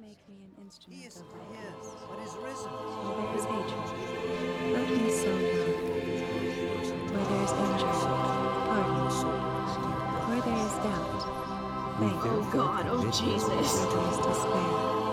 make me an instrument He is of thy his, praise. but is risen. Where there is hatred, let me sow love. Where there is injury, pardon. Where there is doubt, faith. Oh God, oh Jesus. Where there is despair,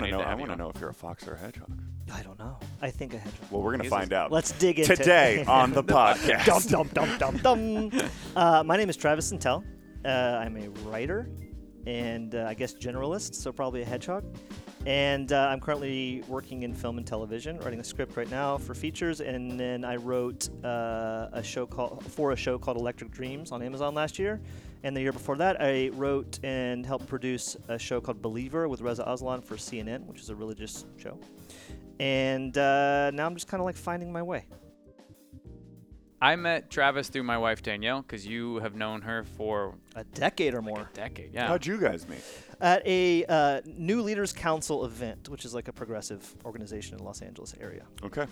want to know. I want to know if you're a fox or a hedgehog. I don't know. I think a hedgehog. Well, we're gonna He's find out Let's dig into today on the podcast. dum dum dum dum dum. Uh, my name is Travis Sentell. Uh, I'm a writer and uh, I guess generalist, so probably a hedgehog. And uh, I'm currently working in film and television, writing a script right now for features. And then I wrote uh, a show called for a show called Electric Dreams on Amazon last year. And the year before that, I wrote and helped produce a show called Believer with Reza Aslan for CNN, which is a religious show. And uh, now I'm just kind of like finding my way. I met Travis through my wife Danielle because you have known her for A decade or more. a decade. Yeah. How'd you guys meet? at a uh, New Leaders Council event, which is like a progressive organization in the Los Angeles area. Okay,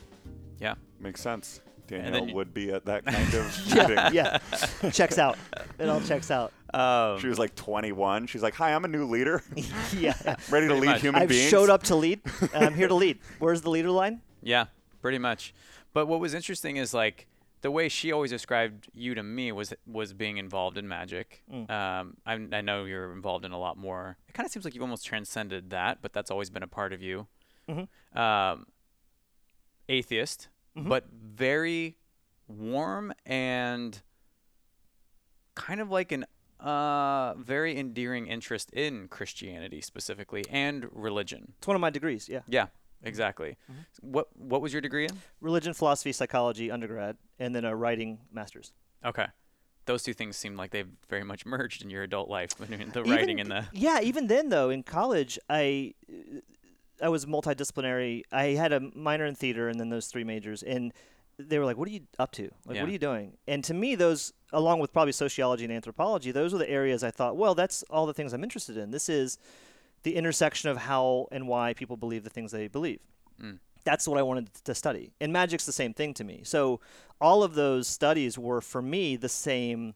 yeah. makes sense. Then Danielle you- would be at that kind of meeting. yeah, checks out. It all checks out. Um, She was like 21. She's like, "Hi, I'm a new leader, yeah, ready to lead much. human I've beings." showed up to lead. and I'm here to lead. Where's the leader line? Yeah, pretty much. But what was interesting is like the way she always described you to me was was being involved in magic. Mm. Um, I, I know you're involved in a lot more. It kind of seems like you've almost transcended that, but that's always been a part of you. Mhm. Um, atheist, Mhm. but very warm and kind of like an uh, very endearing interest in Christianity specifically and religion. It's one of my degrees. Yeah, Yeah, exactly. Mm-hmm. What what was your degree in? religion, philosophy, psychology, undergrad, and then a writing master's. Okay. Those two things seem like they've very much merged in your adult life, the Even writing and the. yeah even then though in college i i was multidisciplinary i had a minor in theater and then those three majors and they were like what are you up to like Yeah. what are you doing and to me those along with probably sociology and anthropology those were the areas i thought well that's all the things i'm interested in this is the intersection of how and why people believe the things they believe Mm. that's what I wanted to study. And magic's the same thing to me. So all of those studies were for me the same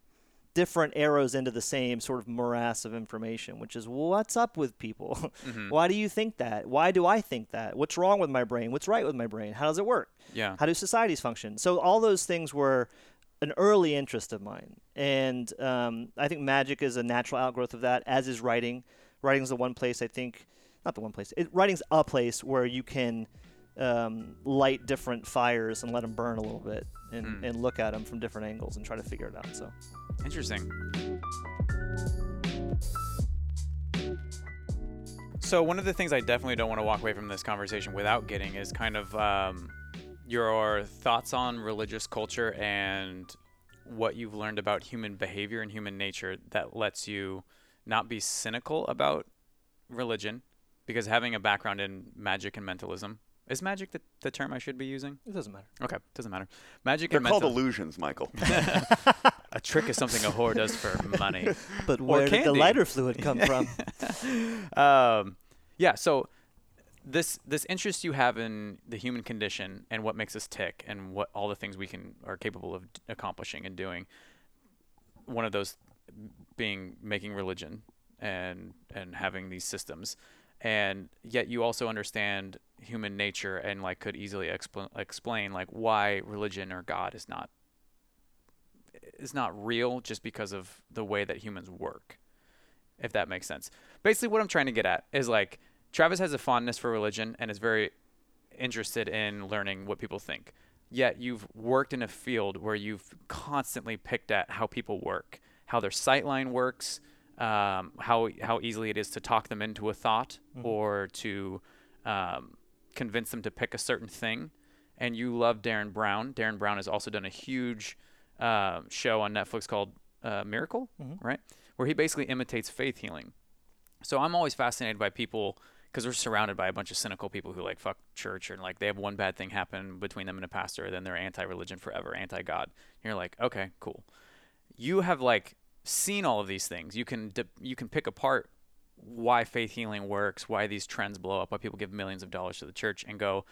different arrows into the same sort of morass of information, which is what's up with people? Mm-hmm. Why do you think that? Why do I think that? What's wrong with my brain? What's right with my brain? How does it work? Yeah. How do societies function? So all those things were an early interest of mine, and um, I think magic is a natural outgrowth of that. As is writing. Writing is the one place I think, not the one place. It, writing's a place where you can um, light different fires and let them burn a little bit, and, Hmm. and look at them from different angles and try to figure it out. So Interesting. So one of the things I definitely don't want to walk away from this conversation without getting is kind of um, your thoughts on religious culture and what you've learned about human behavior and human nature that lets you not be cynical about religion, because having a background in magic and mentalism is magic the, the term I should be using. it doesn't matter. Okay, it doesn't matter. Magic They're and called mental- illusions, Michael. a trick is something a whore does for money. But Or where did the lighter fluid come from? um, yeah. So this this interest you have in the human condition and what makes us tick and what all the things we can are capable of d- accomplishing and doing. One of those being making religion and and having these systems, and yet you also understand human nature and like could easily expl- explain like why religion or God is not is not real just because of the way that humans work if that makes sense. Basically, what I'm trying to get at is like Travis has a fondness for religion and is very interested in learning what people think. Yet you've worked in a field where you've constantly picked at how people work, how their sightline works, um, how how easily it is to talk them into a thought or to um, convince them to pick a certain thing. And you love Derren Brown. Derren Brown has also done a huge uh, show on Netflix called uh, Miracle, right? Where he basically imitates faith healing. So I'm always fascinated by people because we're surrounded by a bunch of cynical people who like fuck church and like they have one bad thing happen between them and a pastor, then they're anti-religion forever, anti-God. And you're like, okay, cool. You have like seen all of these things. You can you can pick apart why faith healing works, why these trends blow up, why people give millions of dollars to the church and go,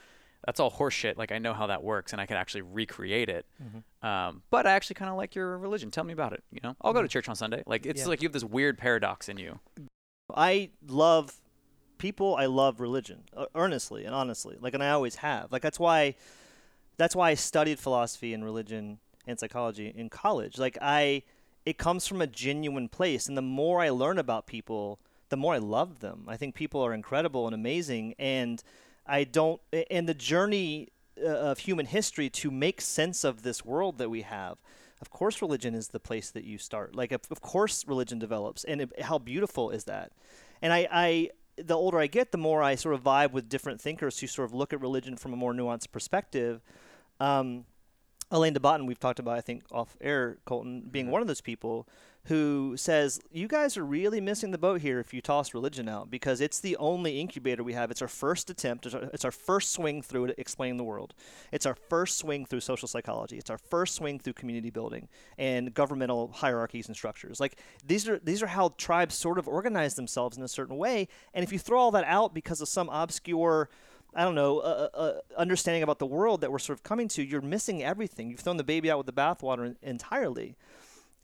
that's all horseshit. Like I know how that works, and I can actually recreate it. Mm-hmm. Um, but I actually kind of like your religion. Tell me about it. You know, I'll go to church on Sunday. Like it's Yeah. like you have this weird paradox in you. I love people. I love religion earnestly and honestly. Like, and I always have. Like, that's why, that's why I studied philosophy and religion and psychology in college. Like, I, it comes from a genuine place, and the more I learn about people, the more I love them. I think people are incredible and amazing, and I don't. And the journey uh, of human history to make sense of this world that we have. Of course, religion is the place that you start. Like, of, course, religion develops, and how beautiful is that? And I, I, the older I get, the more I sort of vibe with different thinkers who sort of look at religion from a more nuanced perspective. Um, Alain de Botton, we've talked about, I think, off air, Colton, being mm-hmm. one of those people who says, You guys are really missing the boat here if you toss religion out because it's the only incubator we have. It's our first attempt, it's our, it's our first swing through to explaining the world. It's our first swing through social psychology. It's our first swing through community building and governmental hierarchies and structures. Like these are these are how tribes sort of organize themselves in a certain way. And if you throw all that out because of some obscure I don't know, uh, uh, understanding about the world that we're sort of coming to, you're missing everything. You've thrown the baby out with the bathwater entirely.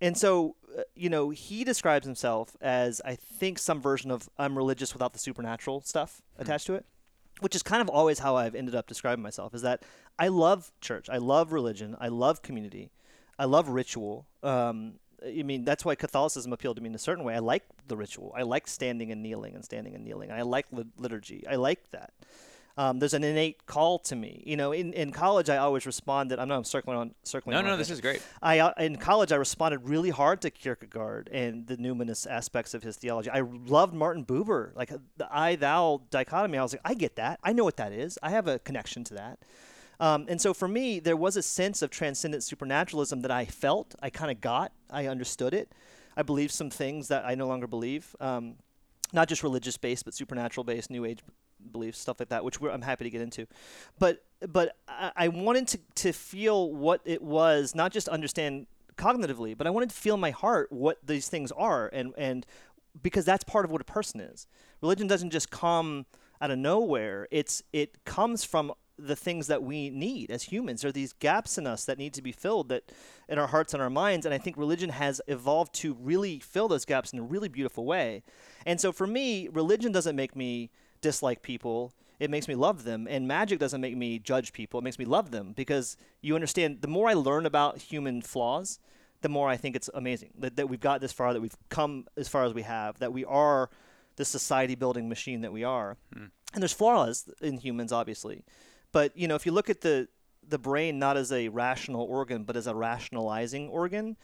And so, uh, you know, he describes himself as, I think, some version of I'm religious without the supernatural stuff attached to it, which is kind of always how I've ended up describing myself is that I love church, I love religion, I love community, I love ritual. Um, I mean, that's why Catholicism appealed to me in a certain way. I like the ritual. I like standing and kneeling and standing and kneeling. I like lit- liturgy. I like that um, there's an innate call to me. You know, in, in college, I always responded. I'm know I'm circling on circling. No, around no, this is great. I uh, in college I responded really hard to Kierkegaard and the numinous aspects of his theology. I loved Martin Buber, like the I thou dichotomy. I was like, I get that. I know what that is. I have a connection to that. Um, and so for me, there was a sense of transcendent supernaturalism that I felt. I kind of got. I understood it. I believed some things that I no longer believe. Um, not just religious based, but supernatural based, New Age beliefs, stuff like that, which I'm happy to get into. But but I, I wanted to to feel what it was, not just understand cognitively, but I wanted to feel in my heart what these things are, and and because that's part of what a person is. Religion doesn't just come out of nowhere. It's it comes from the things that we need as humans. There are these gaps in us that need to be filled that in our hearts and our minds. And I think religion has evolved to really fill those gaps in a really beautiful way. And so for me, religion doesn't make me dislike people. It makes me love them. And magic doesn't make me judge people. It makes me love them because you understand the more I learn about human flaws, the more I think it's amazing that, that we've got this far, that we've come as far as we have, that we are the society building machine that we are. Hmm. And there's flaws in humans, obviously. But you know, if you look at the the brain not as a rational organ, but as a rationalizing organ,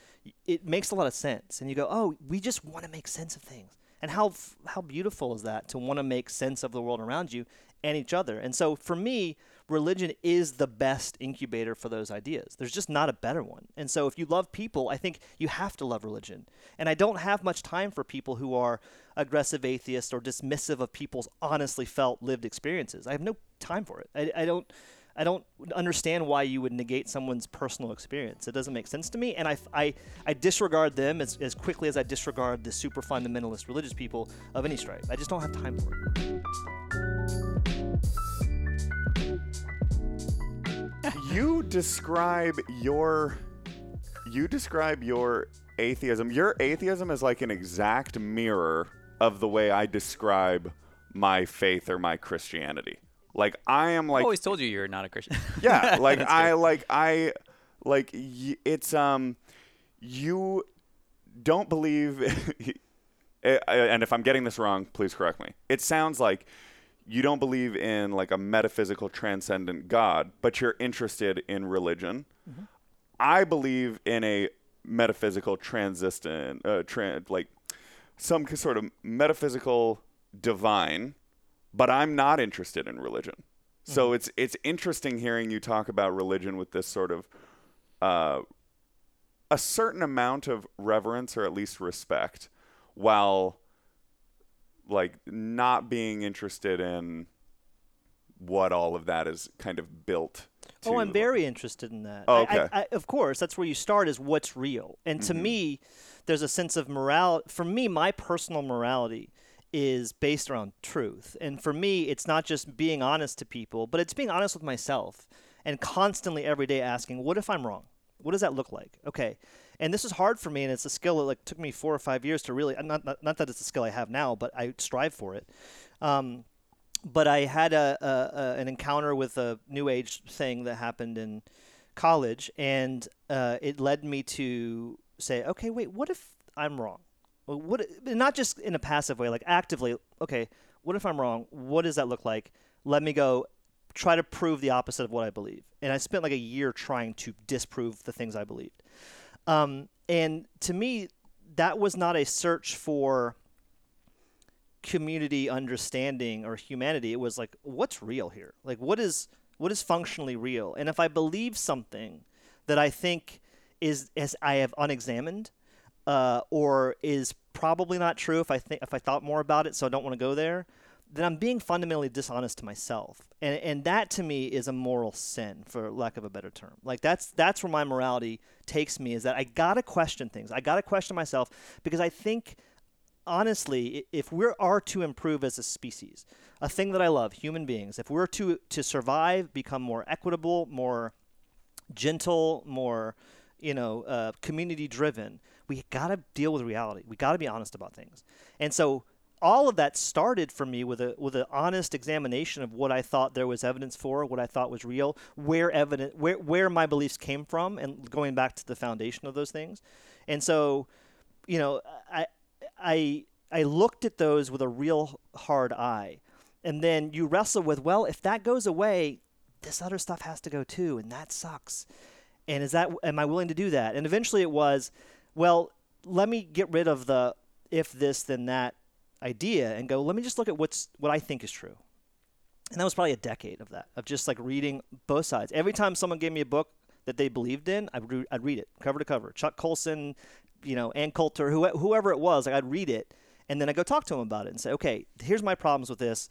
it makes a lot of sense. And you go, oh, we just want to make sense of things. And how how beautiful is that to want to make sense of the world around you and each other? And so for me, religion is the best incubator for those ideas. There's just not a better one. And so if you love people, I think you have to love religion. And I don't have much time for people who are aggressive atheists or dismissive of people's honestly felt lived experiences. I have no time for it. I, I don't I don't understand why you would negate someone's personal experience. It doesn't make sense to me, and I I disregard them as, as quickly as I disregard the super fundamentalist religious people of any stripe. I just don't have time for it. you describe your you describe your atheism your atheism is like an exact mirror of the way i describe my faith or my christianity like i am like I always told you you're not a Christian. yeah like i like i like y- it's um you don't believe eh, and if i'm getting this wrong please correct me. It sounds like you don't believe in like a metaphysical transcendent god but you're interested in religion. I believe in a metaphysical transistent uh, tran like some sort of metaphysical divine but I'm not interested in religion. So it's it's interesting hearing you talk about religion with this sort of uh, a certain amount of reverence or at least respect, while like not being interested in what all of that is kind of built. To. Oh, I'm very interested in that. Oh, I- I- okay. I, of course, that's where you start is what's real. And to me, there's a sense of morality. For me, my personal morality is based around truth. And for me, it's not just being honest to people, but it's being honest with myself and constantly every day asking, what if I'm wrong? What does that look like? Okay. And this is hard for me, and it's a skill that like took me four or five years to really. Not not, not that it's a skill I have now, but I strive for it. Um, but I had a, a, a, an encounter with a new age thing that happened in college, and uh, it led me to say, okay, wait, what if I'm wrong? Well, what not just in a passive way, like actively. Okay, what if I'm wrong? What does that look like? Let me go try to prove the opposite of what I believe. And I spent like a year trying to disprove the things I believed. Um, and to me, that was not a search for community understanding or humanity. It was like, what's real here? Like, what is what is functionally real? And if I believe something that I think is as I have unexamined, uh, or is probably not true if I think if I thought more about it, so I don't want to go there, then I'm being fundamentally dishonest to myself. And and that to me is a moral sin, for lack of a better term. Like that's that's where my morality takes me is that I gotta question things. I gotta question myself because I think honestly, if we are to improve as a species, a thing that I love, human beings, if we're to to survive, become more equitable, more gentle, more you know, uh, community driven, we got to deal with reality. We got to be honest about things. And so all of that started for me with a with an honest examination of what I thought there was evidence for, what I thought was real, where evident where where my beliefs came from, and going back to the foundation of those things. And so, you know, I I I looked at those with a real hard eye, and then you wrestle with, well, if that goes away, this other stuff has to go too, and that sucks. And is that am I willing to do that? And eventually, it was, well, let me get rid of the if this then that idea and go, let me just look at what's what I think is true. And that was probably a decade of that, of just like reading both sides. Every time someone gave me a book that they believed in, I'd, re- I'd read it cover to cover. Chuck Colson, you know, Ann Coulter, who, whoever it was, like I'd read it and then I'd go talk to them about it and say, okay, here's my problems with this,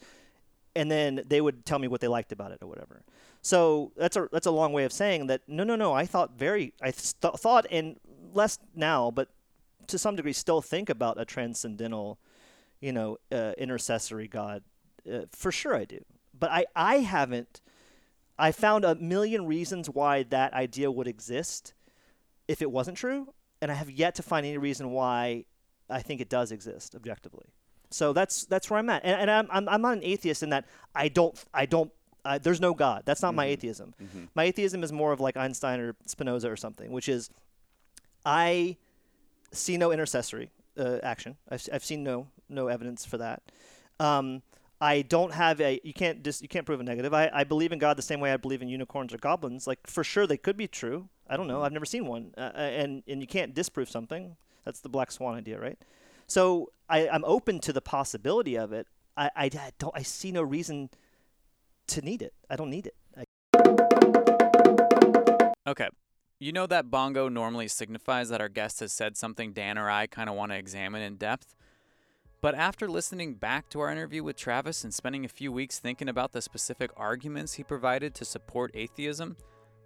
and then they would tell me what they liked about it or whatever. So that's a that's a long way of saying that no, no, no. I thought very, I th- thought and less now, but to some degree still think about a transcendental you know, uh, intercessory God. Uh, for sure I do. But I, I haven't, I found a million reasons why that idea would exist if it wasn't true. And I have yet to find any reason why I think it does exist objectively. So that's that's where I'm at, and, and I'm, I'm I'm not an atheist in that I don't I don't uh, there's no God. That's not mm-hmm. my atheism. Mm-hmm. My atheism is more of like Einstein or Spinoza or something, which is I see no intercessory uh, action. I've, I've seen no no evidence for that. Um, I don't have a. You can't dis, You can't prove a negative. I, I believe in God the same way I believe in unicorns or goblins. Like for sure they could be true. I don't know. I've never seen one. Uh, uh and and you can't disprove something. That's the black swan idea, right? So I, I'm open to the possibility of it. I, I, I don't. I see no reason to need it. I don't need it. I... Okay. You know that bongo normally signifies that our guest has said something Dan or I kind of want to examine in depth. But after listening back to our interview with Travis and spending a few weeks thinking about the specific arguments he provided to support atheism,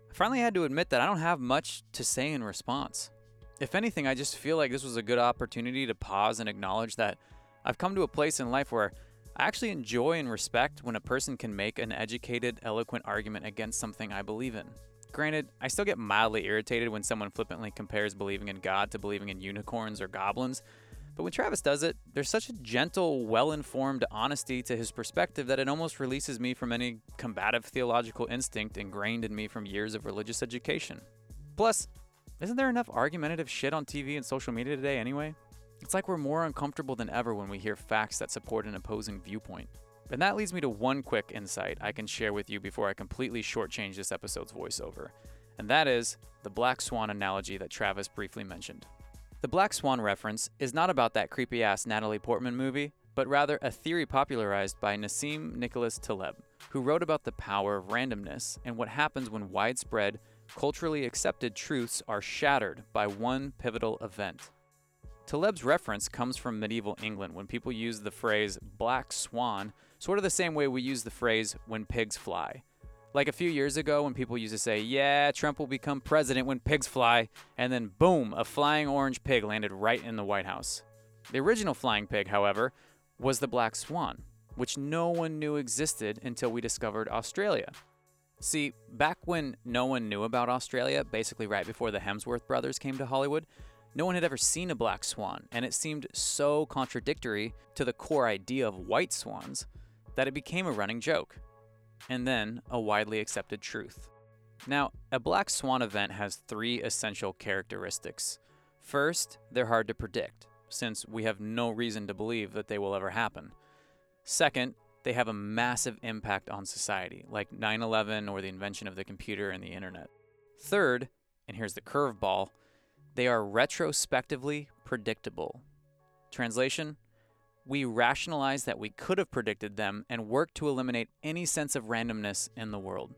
I finally had to admit that I don't have much to say in response. If anything, I just feel like this was a good opportunity to pause and acknowledge that I've come to a place in life where I actually enjoy and respect when a person can make an educated, eloquent argument against something I believe in. Granted, I still get mildly irritated when someone flippantly compares believing in God to believing in unicorns or goblins, but when Travis does it, there's such a gentle, well informed honesty to his perspective that it almost releases me from any combative theological instinct ingrained in me from years of religious education. Plus, isn't there enough argumentative shit on TV and social media today anyway? It's like we're more uncomfortable than ever when we hear facts that support an opposing viewpoint. And that leads me to one quick insight I can share with you before I completely shortchange this episode's voiceover, and that is the black swan analogy that Travis briefly mentioned. The Black Swan reference is not about that creepy ass Natalie Portman movie, but rather a theory popularized by Nassim Nicholas Taleb, who wrote about the power of randomness and what happens when widespread, culturally accepted truths are shattered by one pivotal event. Taleb's reference comes from medieval England when people used the phrase black swan, sort of the same way we use the phrase when pigs fly. Like a few years ago, when people used to say, Yeah, Trump will become president when pigs fly, and then boom, a flying orange pig landed right in the White House. The original flying pig, however, was the black swan, which no one knew existed until we discovered Australia. See, back when no one knew about Australia, basically right before the Hemsworth brothers came to Hollywood, no one had ever seen a black swan, and it seemed so contradictory to the core idea of white swans that it became a running joke, and then a widely accepted truth. Now, a black swan event has three essential characteristics. First, they're hard to predict, since we have no reason to believe that they will ever happen. Second, they have a massive impact on society, like 9 11 or the invention of the computer and the internet. Third, and here's the curveball, they are retrospectively predictable. Translation We rationalize that we could have predicted them and work to eliminate any sense of randomness in the world.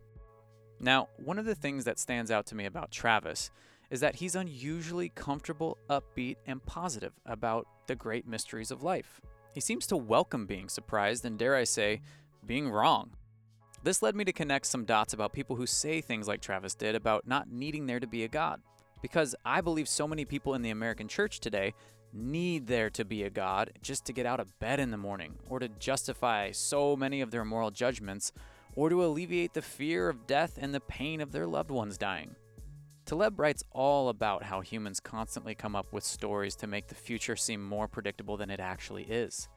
Now, one of the things that stands out to me about Travis is that he's unusually comfortable, upbeat, and positive about the great mysteries of life. He seems to welcome being surprised and, dare I say, being wrong. This led me to connect some dots about people who say things like Travis did about not needing there to be a God. Because I believe so many people in the American church today need there to be a God just to get out of bed in the morning, or to justify so many of their moral judgments, or to alleviate the fear of death and the pain of their loved ones dying. Taleb writes all about how humans constantly come up with stories to make the future seem more predictable than it actually is.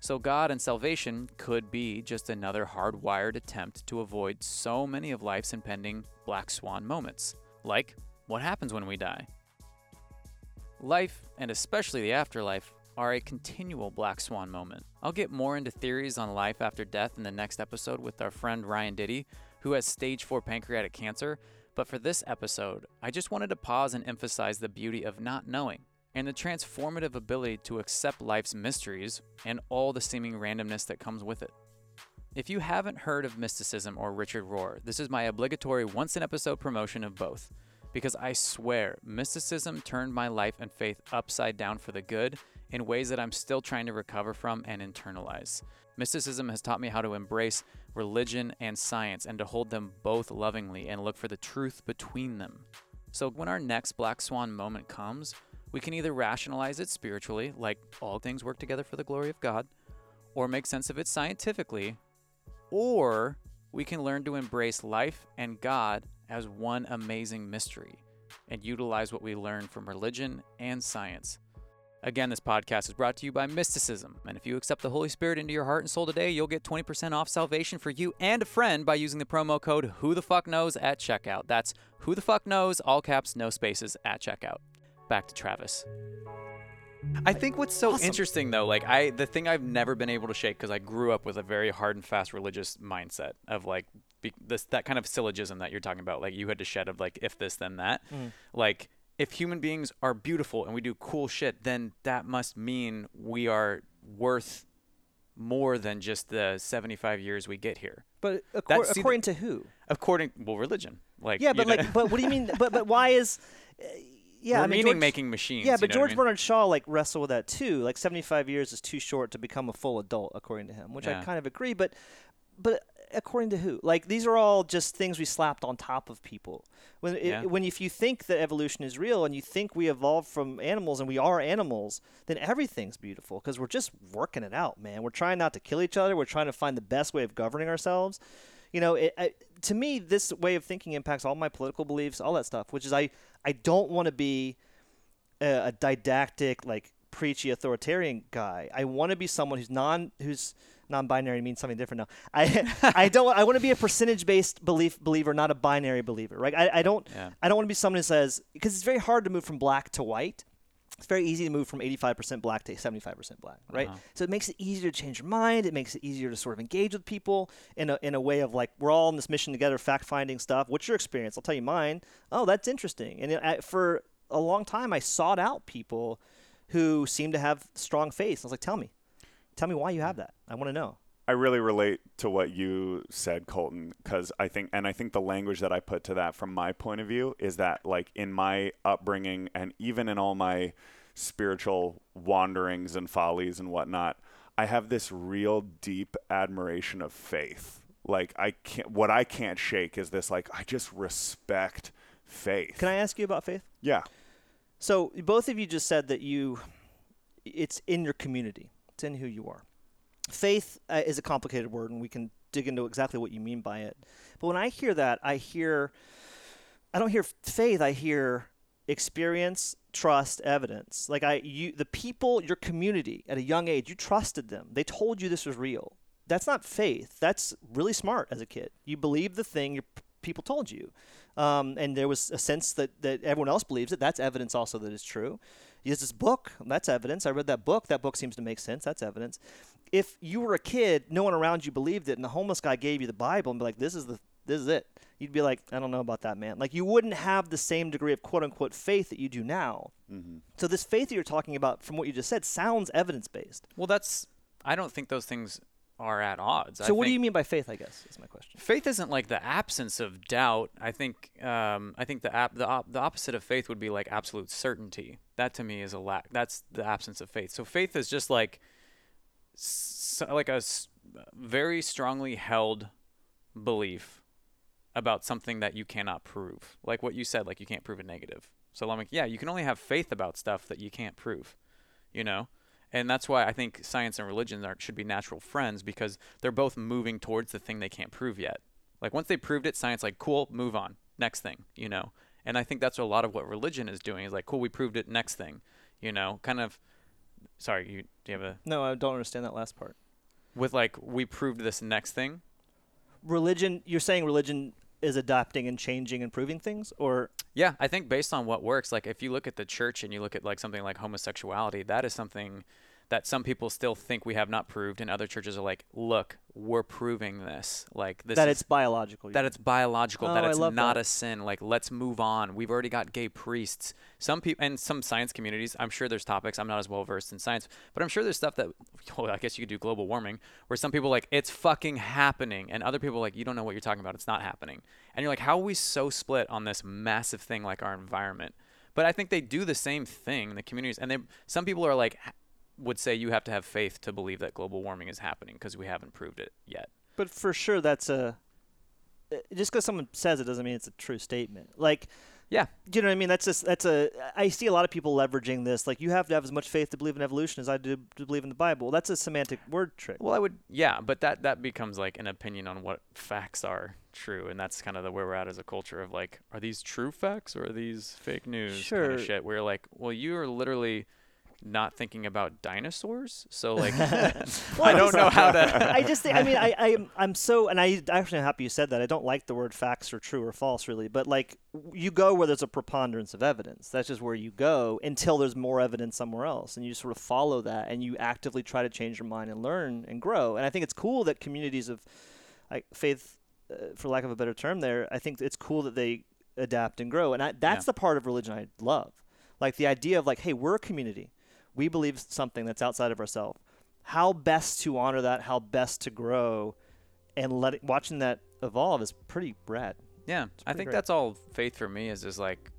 So, God and salvation could be just another hardwired attempt to avoid so many of life's impending black swan moments. Like, what happens when we die? Life, and especially the afterlife, are a continual black swan moment. I'll get more into theories on life after death in the next episode with our friend Ryan Diddy, who has stage 4 pancreatic cancer. But for this episode, I just wanted to pause and emphasize the beauty of not knowing and the transformative ability to accept life's mysteries and all the seeming randomness that comes with it. If you haven't heard of mysticism or Richard Rohr, this is my obligatory once an episode promotion of both. Because I swear, mysticism turned my life and faith upside down for the good in ways that I'm still trying to recover from and internalize. Mysticism has taught me how to embrace religion and science and to hold them both lovingly and look for the truth between them. So when our next black swan moment comes, we can either rationalize it spiritually, like all things work together for the glory of God, or make sense of it scientifically, or we can learn to embrace life and God as one amazing mystery and utilize what we learn from religion and science. Again, this podcast is brought to you by Mysticism. And if you accept the Holy Spirit into your heart and soul today, you'll get 20% off salvation for you and a friend by using the promo code Who the Fuck Knows at checkout. That's Who the Fuck Knows, all caps, no spaces at checkout. Back to Travis. I think what's so Awesome. interesting though, like I, the thing I've never been able to shake because I grew up with a very hard and fast religious mindset of like be, this that kind of syllogism that you're talking about, like you had to shed of like if this then that, mm. like if human beings are beautiful and we do cool shit, then that must mean we are worth more than just the 75 years we get here. But accor- according to who? According, well, religion, like Yeah, but know, like, but what do you mean? But but why is? Yeah, we're I mean, meaning George- making machines. Yeah, you but know what I George mean? Bernard Shaw like wrestled with that too. Like seventy-five years is too short to become a full adult, according to him, which I kind of agree. But but according to who? Like these are all just things we slapped on top of people. When it, Yeah. when if you think that evolution is real and you think we evolved from animals and we are animals, then everything's beautiful because we're just working it out, man. We're trying not to kill each other. We're trying to find the best way of governing ourselves. You know, it, I, to me, this way of thinking impacts all my political beliefs, all that stuff. Which is, I I don't want to be a, a didactic, like preachy authoritarian guy. I want to be someone who's non who's non-binary means something different now. I I don't I want to be a percentage-based belief believer, not a binary believer. Right? I, I don't Yeah. I don't want to be someone who says because it's very hard to move from black to white. It's very easy to move from 85% black to 75% black, right? Uh-huh. So it makes it easier to change your mind. It makes it easier to sort of engage with people in a, in a way of like, we're all in this mission together, fact finding stuff. What's your experience? I'll tell you mine. Oh, that's interesting. And it, I, for a long time, I sought out people who seemed to have strong faith. I was like, tell me, tell me why you have that. I want to know. I really relate to what you said, Colton, because I think, and I think the language that I put to that from my point of view is that, like, in my upbringing and even in all my spiritual wanderings and follies and whatnot, I have this real deep admiration of faith. Like, I can't, what I can't shake is this, like, I just respect faith. Can I ask you about faith? Yeah. So both of you just said that you, it's in your community. It's in who you are. Faith uh, is a complicated word, and we can dig into exactly what you mean by it. But when I hear that, I hear, I don't hear faith. I hear experience, trust, evidence. Like I, you, the people, your community at a young age, you trusted them. They told you this was real. That's not faith. That's really smart as a kid. You believe the thing your people told you, um, and there was a sense that that everyone else believes it. That's evidence also that it's true. There's this book. That's evidence. I read that book. That book seems to make sense. That's evidence. If you were a kid, no one around you believed it, and the homeless guy gave you the Bible and be like, "This is the this is it," you'd be like, "I don't know about that, man." Like you wouldn't have the same degree of quote unquote faith that you do now. Mm-hmm. So this faith that you're talking about, from what you just said, sounds evidence based. Well, that's. I don't think those things are at odds. I So what do you mean by faith? I guess is my question. faith isn't like the absence of doubt. I think um, I think the ap- the op- the opposite of faith would be like absolute certainty. That to me is a lack. That's the absence of faith. So faith is just like s- like a s- very strongly held belief about something that you cannot prove. Like what you said, like you can't prove a negative. So I'm like, yeah, you can only have faith about stuff that you can't prove. You know. And that's why I think science and religion are, should be natural friends because they're both moving towards the thing they can't prove yet. Like once they proved it, science like cool, move on, next thing, you know. And I think that's a lot of what religion is doing is like cool, we proved it, next thing, you know. Kind of. Sorry, you do you have a No, I don't understand that last part. with like we proved this next thing? Religion. You're saying religion is adapting and changing and proving things, or Yeah, I think based on what works, like if you look at the church and you look at like something like homosexuality, that is something that some people still think we have not proved, and other churches are like, look, we're proving this. Like this that is, it's biological. that mean. it's biological, that Oh, I it's not that. a sin. Like, let's move on. We've already got gay priests. Some people and some science communities. I'm sure there's topics. I'm not as well versed in science, but I'm sure there's stuff that. Well, I guess you could do global warming, where some people are like it's fucking happening, and other people are like you don't know what you're talking about. It's not happening, and you're like, how are we so split on this massive thing like our environment? But I think they do the same thing. The communities, and they some people are like would say you have to have faith to believe that global warming is happening because we haven't proved it yet. But for sure, that's a. uh, Just because someone says it doesn't mean it's a true statement. Like, Yeah, you know what I mean? That's just that's a. I see a lot of people leveraging this. Like, you have to have as much faith to believe in evolution as I do to believe in the Bible. That's a semantic word trick. Well, I would, yeah, but that that becomes like an opinion on what facts are true, and that's kind of the where we're at as a culture of like, are these true facts or are these fake news kind of shit? We're like, well, you are literally not thinking about dinosaurs, so like, Well, I don't know how to. I just think, I mean, I, I, I'm so, and I actually am happy you said that. I don't like the word facts or true or false really, but like you go where there's a preponderance of evidence. That's just where you go until there's more evidence somewhere else. And you sort of follow that and you actively try to change your mind and learn and grow. And I think it's cool that communities of like faith, uh, for lack of a better term there, I think it's cool that they adapt and grow. And I, that's Yeah. the part of religion I love. Like the idea of like, hey, we're a community. We believe something that's outside of ourselves how best to honor that, how best to grow, and let it, watching that evolve is pretty rad. Yeah, I think that's all faith for me is is like.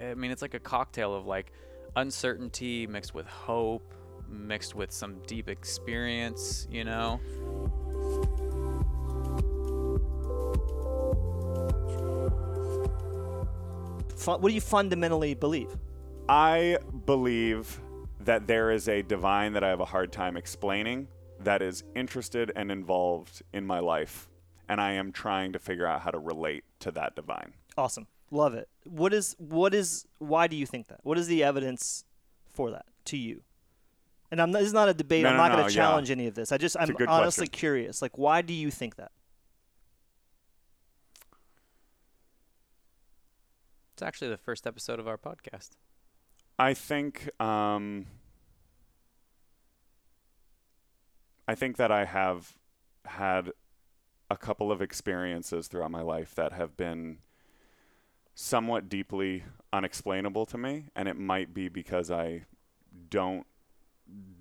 I mean, it's like a cocktail of like uncertainty mixed with hope, mixed with some deep experience. You know. What do you fundamentally believe? I believe that there is a divine that I have a hard time explaining that is interested and involved in my life, and I am trying to figure out how to relate to that divine. Awesome, love it. What is what is why do you think that? What is the evidence for that to you? And I'm not, this is not a debate. No, I'm no, not going no, to yeah. challenge any of this. I just I'm honestly question. curious. Like, why do you think that? It's actually the first episode of our podcast. I think um, I think that I have had a couple of experiences throughout my life that have been somewhat deeply unexplainable to me, and it might be because I don't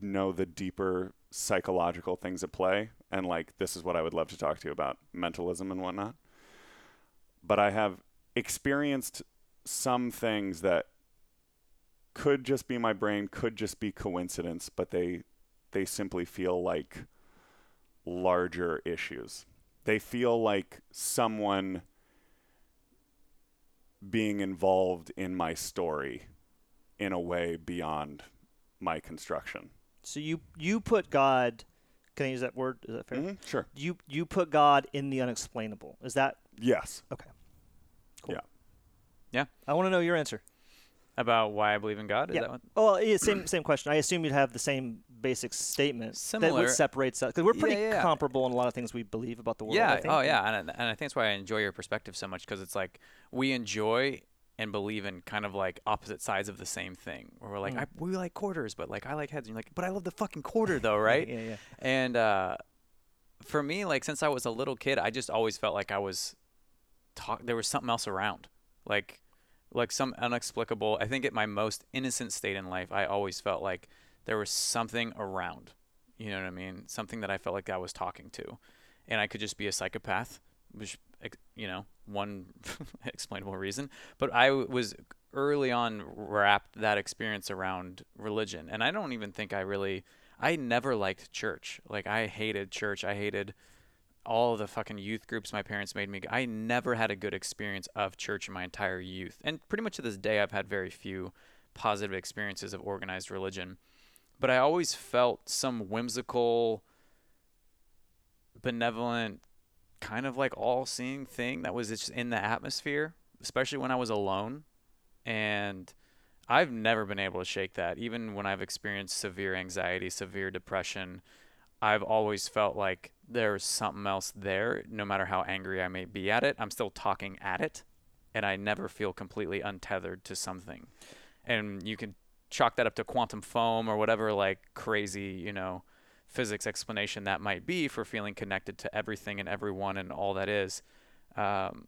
know the deeper psychological things at play. And like, this is what I would love to talk to you about mentalism and whatnot. But I have experienced some things that could just be my brain, could just be coincidence, but they they simply feel like larger issues. They feel like someone being involved in my story in a way beyond my construction. So you you put God. Can I use that word? Is that fair? Mhm, Sure. You you put God in the unexplainable. Is that Yes. okay? Cool. Yeah. Yeah. I want to know your answer. About why I believe in God? Is yeah. that what? Oh, yeah, same same question. I assume you'd have the same basic statement. That would what separates us because we're pretty Yeah, yeah. comparable in a lot of things we believe about the world. I Yeah. Oh, yeah. And, I- and I think that's why I enjoy your perspective so much because it's like we enjoy and believe in kind of like opposite sides of the same thing. Where we're like, Mm. I, we like quarters, but like I like heads. And you're like, but I love the fucking quarter though, right? Yeah, yeah. And uh, for me, like since I was a little kid, I just always felt like I was talk. There was something else around, like like some inexplicable. I think at my most innocent state in life, I always felt like there was something around. You know what I mean? Something that I felt like I was talking to, and I could just be a psychopath, which you know one explainable reason. But i was early on wrapped that experience around religion, and I don't even think I really. I never liked church. Like I hated church. I hated all the fucking youth groups my parents made me. I never had a good experience of church in my entire youth, and pretty much to this day, I've had very few positive experiences of organized religion. But I always felt some whimsical, benevolent, kind of like all-seeing thing that was just in the atmosphere, especially when I was alone, and I've never been able to shake that. Even when I've experienced severe anxiety, severe depression, I've always felt like there's something else there. No matter how angry I may be at it, I'm still talking at it, and I never feel completely untethered to something. And you can chalk that up to quantum foam or whatever like crazy, you know, physics explanation that might be for feeling connected to everything and everyone and all that is. Um,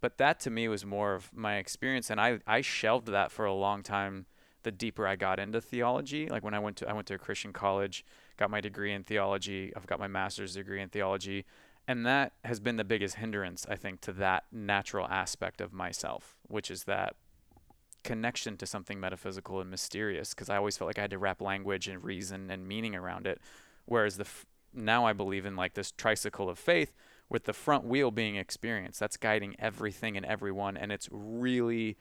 but that to me was more of my experience and I, I shelved that for a long time the deeper I got into theology like when I went to I went to a Christian college got my degree in theology I've got my master's degree in theology and that has been the biggest hindrance I think to that natural aspect of myself which is that connection to something metaphysical and mysterious because I always felt like I had to wrap language and reason and meaning around it. Whereas the f- now I believe in like this tricycle of faith with the front wheel being experience. That's guiding everything and everyone and it's really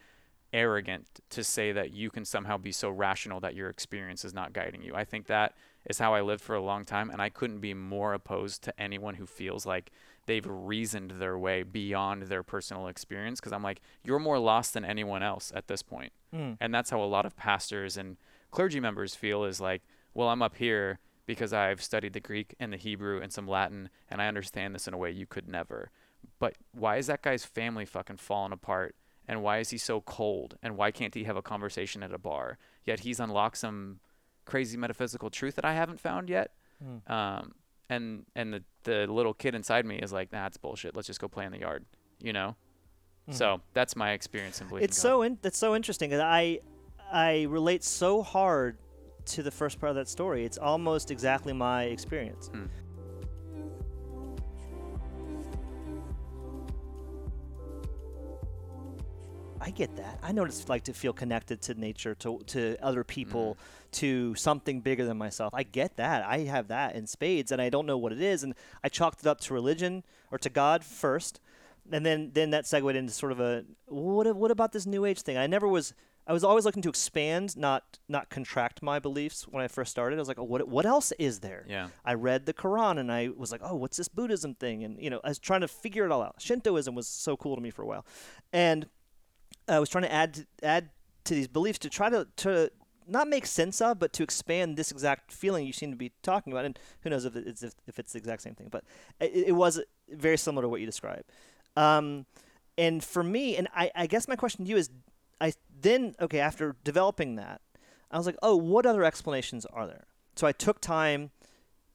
arrogant to say that you can somehow be so rational that your experience is not guiding you. I think that is how i lived for a long time and i couldn't be more opposed to anyone who feels like they've reasoned their way beyond their personal experience because i'm like you're more lost than anyone else at this point. Mm. and that's how a lot of pastors and clergy members feel is like well i'm up here because i've studied the greek and the hebrew and some latin and i understand this in a way you could never. But why is that guy's family fucking falling apart? And why is he so cold? And why can't he have a conversation at a bar? Yet he's unlocked some crazy metaphysical truth that i haven't found yet Mm. um, and and the, the little kid inside me is like nah it's bullshit let's just go play in the yard you know so that's my experience in believing It's God. so in, that's so interesting. I I relate so hard to the first part of that story. It's almost exactly my experience. Hmm. I get that. I know what it's like to feel connected to nature, to to other people, Mm-hmm. to something bigger than myself. I get that. I have that in spades, and I don't know what it is. And I chalked it up to religion or to God first, and then then that segued into sort of a what what about this new age thing? I never was. I was always looking to expand, not not contract my beliefs. When I first started, I was like, oh, what what else is there? yeah I read the Quran and I was like, oh, what's this Buddhism thing? And you know, I was trying to figure it all out. Shintoism was so cool to me for a while, and I was trying to add add to these beliefs to try to to not make sense of, but to expand this exact feeling you seem to be talking about. And who knows if it's if, if it's the exact same thing, but it, it was very similar to what you described. Um, and for me, and I, I guess my question to you is, I then okay after developing that, I was like, oh, what other explanations are there? So I took time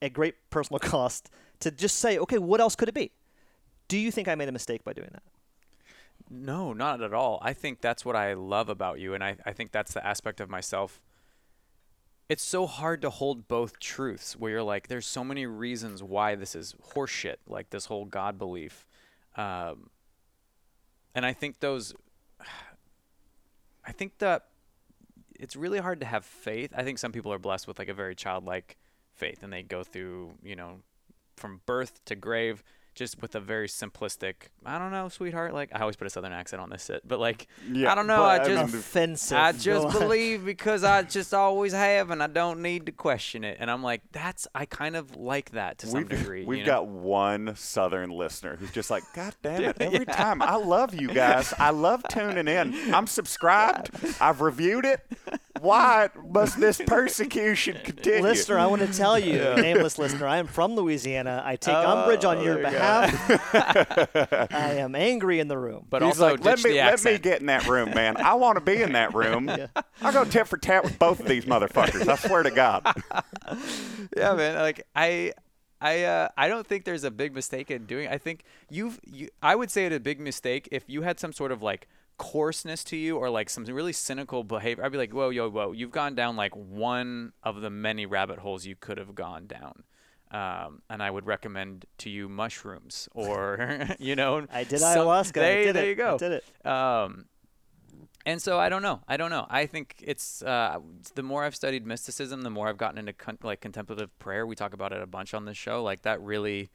at great personal cost to just say, okay, what else could it be? Do you think I made a mistake by doing that? No, not at all. I think that's what I love about you, and I, I think that's the aspect of myself. It's so hard to hold both truths where you're like, there's so many reasons why this is horseshit, like this whole God belief. Um, and I think those, I think that it's really hard to have faith. I think some people are blessed with like a very childlike faith and they go through, you know, from birth to grave just with a very simplistic. I don't know, sweetheart. Like I always put a southern accent on this shit, but like Yeah, I don't know. I just Offensive. I just believe because I just always have, and I don't need to question it. And I'm like, that's I kind of like that to some We've, degree. we've you know? got one Southern listener who's just like, God damn it! Every time I love you guys. I love tuning in. I'm subscribed. I've reviewed it. Why must this persecution continue? Listener, I want to tell you, nameless listener, I am from Louisiana. I take umbrage on your Oh, you behalf. I am angry in the room. but He's also like, let me the let me get in that room, man. I want to be in that room. I'll go tit for tat with both of these motherfuckers. I swear to God. yeah, man. Like I, I, uh, I don't think there's a big mistake in doing. I think you've, you, I would say it a big mistake if you had some sort of like coarseness to you or like some really cynical behavior. I'd be like, whoa, yo, whoa, you've gone down like one of the many rabbit holes you could have gone down. Um, and I would recommend to you mushrooms or you know I did some- ayahuasca. I There, did there it. you go. I did it. Um, and so I don't know. I don't know. I think it's uh, the more I've studied mysticism, the more I've gotten into con- like contemplative prayer. We talk about it a bunch on this show. Like that really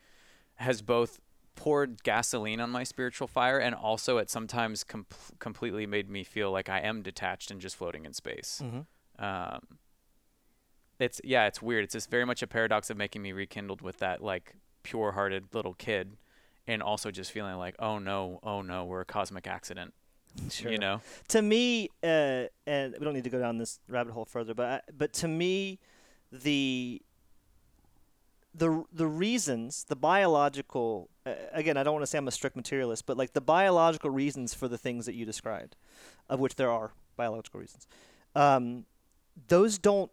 has both poured gasoline on my spiritual fire and also it sometimes com- completely made me feel like I am detached and just floating in space. Um, it's yeah, it's weird. It's just very much a paradox of making me rekindled with that like pure-hearted little kid, and also just feeling like, oh no, oh no, we're a cosmic accident. Sure. You know? to me, uh, and we don't need to go down this rabbit hole further, but I, but to me, the the the reasons, the biological, uh, again, I don't want to say I'm a strict materialist, but like the biological reasons for the things that you described, of which there are biological reasons, um, those don't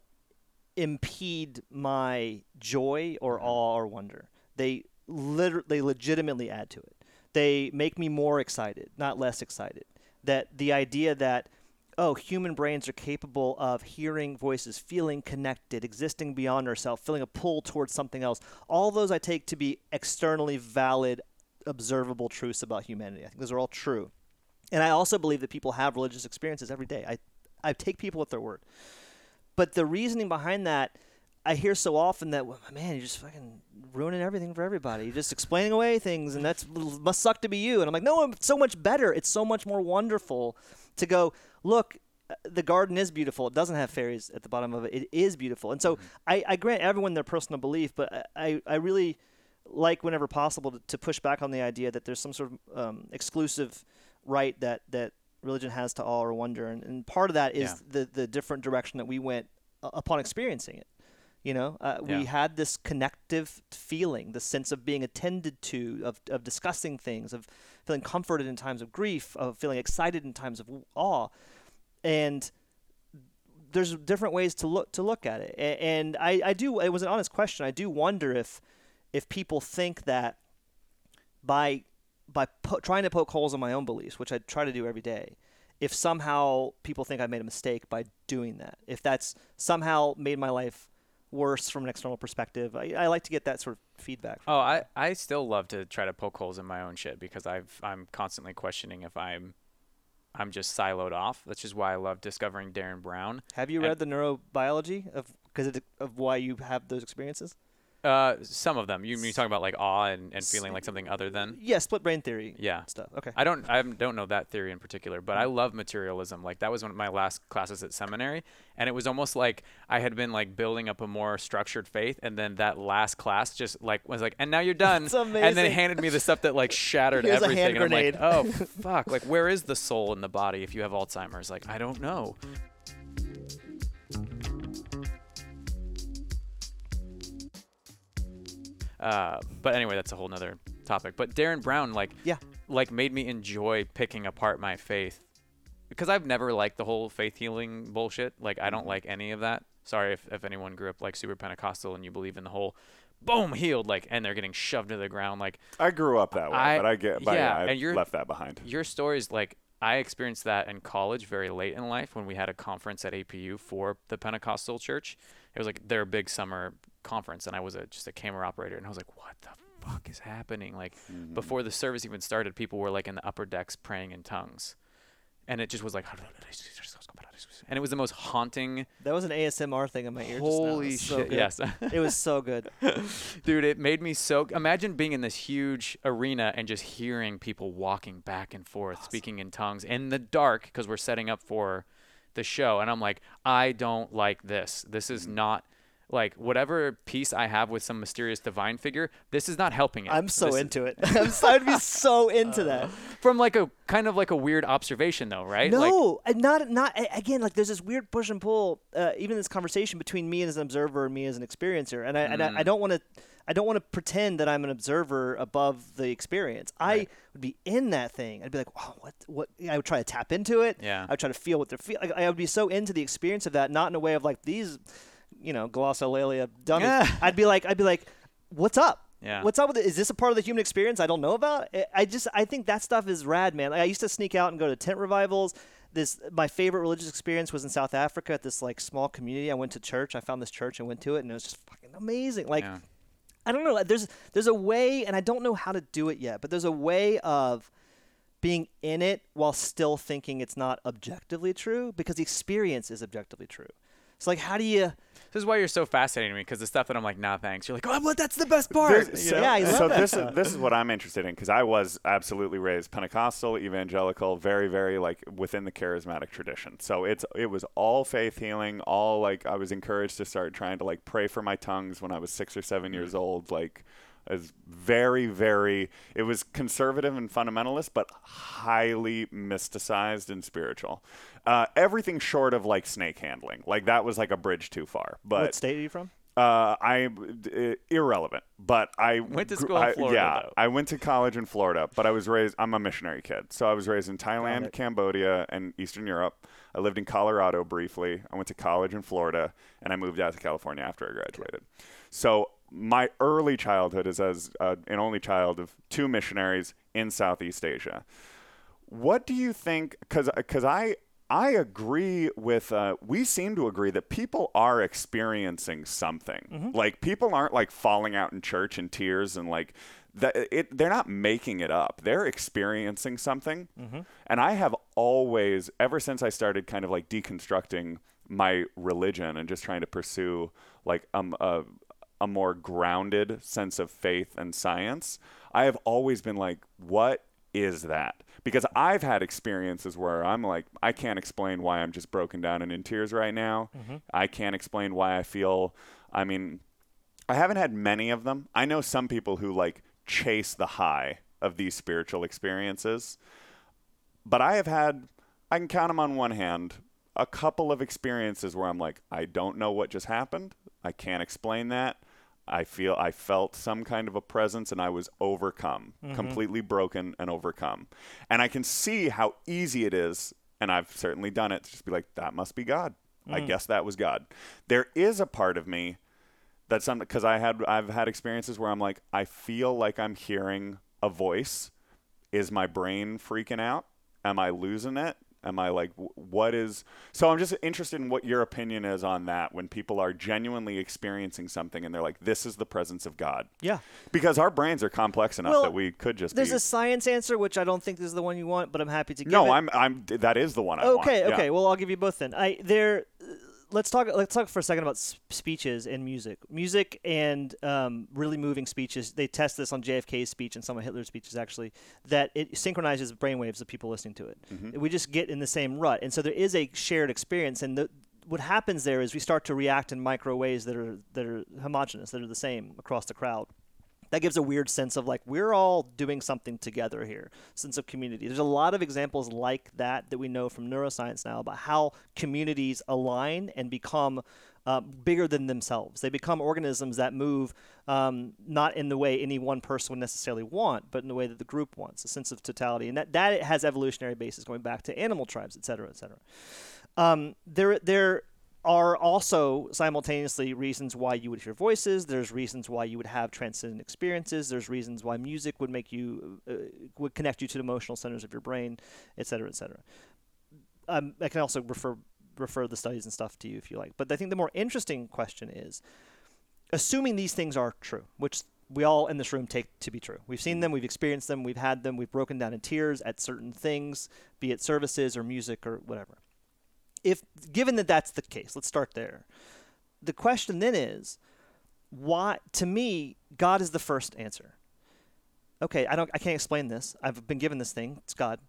impede my joy or awe or wonder. They liter- they legitimately add to it. They make me more excited, not less excited. That the idea that oh, human brains are capable of hearing voices, feeling connected, existing beyond ourselves, feeling a pull towards something else. All those I take to be externally valid, observable truths about humanity. I think those are all true. And I also believe that people have religious experiences every day. I, I take people at their word. But the reasoning behind that, I hear so often that, well, man, you're just fucking ruining everything for everybody. You're just explaining away things, and that's must suck to be you. And I'm like, no, it's so much better. It's so much more wonderful to go, look, uh, the garden is beautiful. It doesn't have fairies at the bottom of it. It is beautiful. And so I, I grant everyone their personal belief, but I, I, I really like whenever possible to, to push back on the idea that there's some sort of um, exclusive right that, that religion has to awe or wonder. And, and part of that is Yeah. the, the different direction that we went uh, upon experiencing it. You know, uh, Yeah. we had this connective feeling, the sense of being attended to, of, of discussing things, of feeling comforted in times of grief, of feeling excited in times of awe. And there's different ways to look to look at it. And I, I do it was an honest question. I do wonder if if people think that by by po- trying to poke holes in my own beliefs, which I try to do every day, if somehow people think I made a mistake by doing that, if that's somehow made my life worse from an external perspective, I, I like to get that sort of feedback. From Oh, I, I still love to try to poke holes in my own shit because I've I'm constantly questioning if I'm I'm just siloed off. That's just why I love discovering Derren Brown. Have you and- read the neurobiology of because of why you have those experiences? Uh, some of them. You you talking about like awe and, and feeling like something other than. Yeah, split brain theory. Yeah. stuff. Okay. I don't I don't know that theory in particular, but I love materialism. Like that was one of my last classes at seminary, and it was almost like I had been like building up a more structured faith, and then that last class just like was like, and now you're done. That's And then it handed me the stuff that like shattered Here's a everything, hand and I'm like, grenade. oh fuck, like where is the soul in the body if you have Alzheimer's? Like I don't know. Uh, but anyway, that's a whole nother topic. But Derren Brown, like, Yeah. like made me enjoy picking apart my faith because I've never liked the whole faith healing bullshit. Like, I don't like any of that. Sorry if, if anyone grew up like super Pentecostal and you believe in the whole boom healed, like, and they're getting shoved to the ground. Like, I grew up that way, I- but I get, but yeah, yeah, I and you're- left that behind. your stories, like, I experienced that in college very late in life when we had a conference at APU for the Pentecostal church. It was like their big summer conference, and I was a, just a camera operator, and I was like, what the fuck is happening? Like, Mm-hmm. before the service even started, people were like in the upper decks praying in tongues. and it just was like, and it was the most haunting. That was an ASMR thing in my ear. just now. It Holy so shit! good. Yes, it was so good. dude, it made me so. Imagine being in this huge arena and just hearing people walking back and forth, speaking in tongues in the dark because we're setting up for the show, and I'm like, I don't like this. This is Mm. not. Like whatever peace I have with some mysterious divine figure, this is not helping it. I'm so This- into it. I'm so, I'd be so into that. from like a kind of like a weird observation though, right? No, and not not again. Like there's this weird push and pull. Uh, even this conversation between me as an observer and me as an experiencer, and I and Mm. I, I don't want to. I don't want to pretend that I'm an observer above the experience. I would be in that thing. I'd be like, "Wow, what? What?" I would try to tap into it. Yeah. I would try to feel what they're feeling. Like, I would be so into the experience of that, not in a way of like these, you know, glossolalia. Yeah. I'd be like, I'd be like, "What's up?" Yeah. What's up with it? Is this a part of the human experience I don't know about? I- I just I think that stuff is rad, man. Like, I used to sneak out and go to tent revivals. This my favorite religious experience was in South Africa at this like small community. I went to church. I found this church and went to it, and it was just fucking amazing. Like Yeah. I don't know. There's there's a way, and I don't know how to do it yet, but there's a way of being in it while still thinking it's not objectively true because the experience is objectively true. It's like how do you? This is why you're so fascinating to me because the stuff that I'm like, nah, thanks. You're like, oh, but that's the best part. There's- you so, know? Yeah, I love so that this is this is what I'm interested in because I was absolutely raised Pentecostal, evangelical, very very like within the charismatic tradition. So it's it was all faith healing, all like I was encouraged to start trying to like pray for my tongues when I was six or seven years mm. old, like. As very, very, it was conservative and fundamentalist, but highly mysticized and spiritual. Uh, everything short of like snake handling, like that was like a bridge too far. But what state are you from? uh, I uh, irrelevant, but I Went to school in I- Florida, Yeah, though. I went to college in Florida, but I was raised. I'm a missionary kid, so I was raised in Thailand. Cambodia, and Eastern Europe. I lived in Colorado briefly. I went to college in Florida, and I moved out to California after I graduated. So my early childhood is as uh, an only child of two missionaries in Southeast Asia. What do you think? Because because I I agree with. Uh, we seem to agree that people are experiencing something. Like people aren't like falling out in church in tears and like that. It they're not making it up. They're experiencing something. And I have always, ever since I started kind of like deconstructing my religion and just trying to pursue like um a a more grounded sense of faith and science, I have always been like, what is that? Because I've had experiences where I'm like, I can't explain why I'm just broken down and in tears right now. Mm-hmm. I can't explain why I feel, I mean, I haven't had many of them. I know some people who like chase the high of these spiritual experiences, but I have had, I can count them on one hand, a couple of experiences where I'm like, I don't know what just happened. I can't explain that. I feel I felt some kind of a presence and I was overcome, mm-hmm. completely broken and overcome. And I can see how easy it is, and I've certainly done it, to just be like, that must be God. I mm. guess that was God. There is a part of me that's something because I had I've had experiences where I'm like, I feel like I'm hearing a voice. Is my brain freaking out? Am I losing it? Am I like, what is? So I'm just interested in what your opinion is on that when people are genuinely experiencing something and they're like, this is the presence of God. Yeah. Because our brains are complex enough Well, that we could just There's be. a science answer, which I don't think is the one you want, but I'm happy to give it. no, it. I'm I'm that is the one I want. okay, Yeah. okay. Well, I'll give you both then. I there. Let's talk. Let's talk for a second about s- speeches and music. Music and um, really moving speeches. They test this on JFK's speech and some of Hitler's speeches actually. That it synchronizes brainwaves of people listening to it. We just get in the same rut, and so there is a shared experience. And the, what happens there is we start to react in micro ways that are that are homogenous, that are the same across the crowd that gives a weird sense of like we're all doing something together here sense of community. There's a lot of examples like that that we know from neuroscience now about how communities align and become uh, bigger than themselves. They become organisms that move um, not in the way any one person would necessarily want but in the way that the group wants a sense of totality. And that, that has evolutionary basis going back to animal tribes et cetera et cetera. Um, there there are also simultaneously reasons why you would hear voices. There's reasons why you would have transcendent experiences. There's reasons why music would make you uh, would connect you to the emotional centers of your brain, et cetera, et cetera. Um, I can also refer refer the studies and stuff to you if you like. But I think the more interesting question is, assuming these things are true, which we all in this room take to be true. We've seen them, we've experienced them, we've had them, we've broken down in tears at certain things, be it services or music or whatever. If given that that's the case, let's start there. The question then is, why? To me, God is the first answer. Okay, I don't, I can't explain this. I've been given this thing. It's God.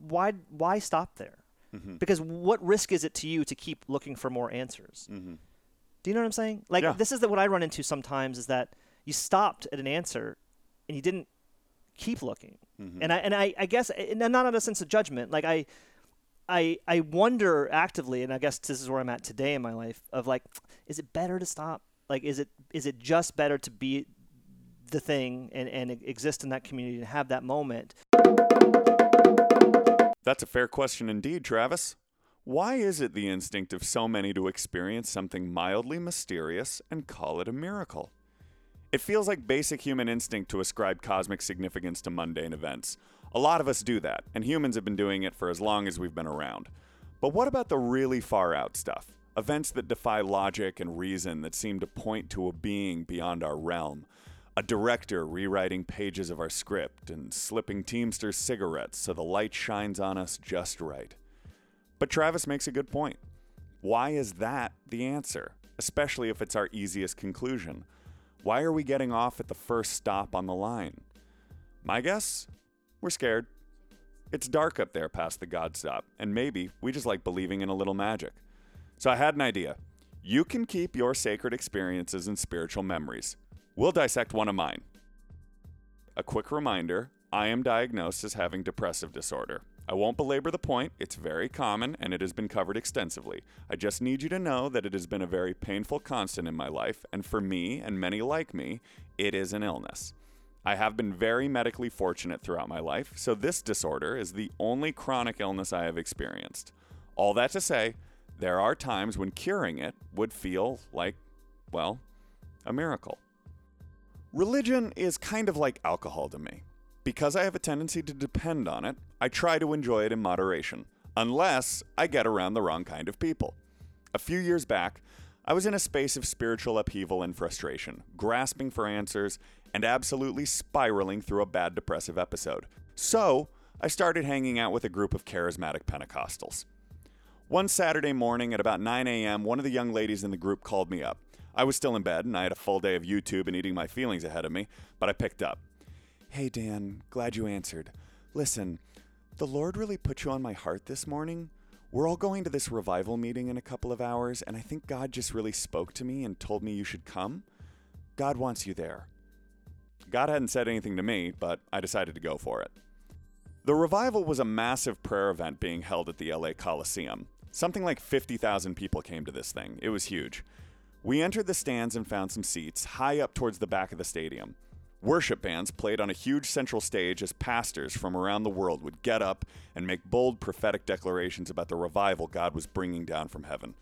Why, why stop there? Mm-hmm. Because what risk is it to you to keep looking for more answers? Mm-hmm. Do you know what I'm saying? Like Yeah. this is the, what I run into sometimes is that you stopped at an answer and you didn't keep looking. Mm-hmm. And I and I, I guess and not out of a sense of judgment. Like I I I wonder actively, and I guess this is where I'm at today in my life of like, is it better to stop? Like is it is it just better to be the thing and, and exist in that community and have that moment That's a fair question indeed, Travis. Why is it the instinct of so many to experience something mildly mysterious and call it a miracle? It feels like basic human instinct to ascribe cosmic significance to mundane events. A lot of us do that, and humans have been doing it for as long as we've been around. But what about the really far out stuff? Events that defy logic and reason that seem to point to a being beyond our realm. A director rewriting pages of our script and slipping Teamsters cigarettes so the light shines on us just right. But Travis makes a good point. Why is that the answer? Especially if it's our easiest conclusion. Why are we getting off at the first stop on the line? My guess? We're scared. It's dark up there past the God stop, and maybe we just like believing in a little magic. So I had an idea. You can keep your sacred experiences and spiritual memories. We'll dissect one of mine. A quick reminder I am diagnosed as having depressive disorder. I won't belabor the point, it's very common and it has been covered extensively. I just need you to know that it has been a very painful constant in my life, and for me and many like me, it is an illness. I have been very medically fortunate throughout my life, so this disorder is the only chronic illness I have experienced. All that to say, there are times when curing it would feel like, well, a miracle. Religion is kind of like alcohol to me. Because I have a tendency to depend on it, I try to enjoy it in moderation, unless I get around the wrong kind of people. A few years back, I was in a space of spiritual upheaval and frustration, grasping for answers and absolutely spiraling through a bad depressive episode. So, I started hanging out with a group of charismatic Pentecostals. One Saturday morning at about 9 a.m., one of the young ladies in the group called me up. I was still in bed and I had a full day of YouTube and eating my feelings ahead of me, but I picked up. Hey, Dan, glad you answered. Listen, the Lord really put you on my heart this morning. We're all going to this revival meeting in a couple of hours, and I think God just really spoke to me and told me you should come. God wants you there. God hadn't said anything to me, but I decided to go for it. The revival was a massive prayer event being held at the LA Coliseum. Something like 50,000 people came to this thing. It was huge. We entered the stands and found some seats high up towards the back of the stadium. Worship bands played on a huge central stage as pastors from around the world would get up and make bold prophetic declarations about the revival God was bringing down from heaven.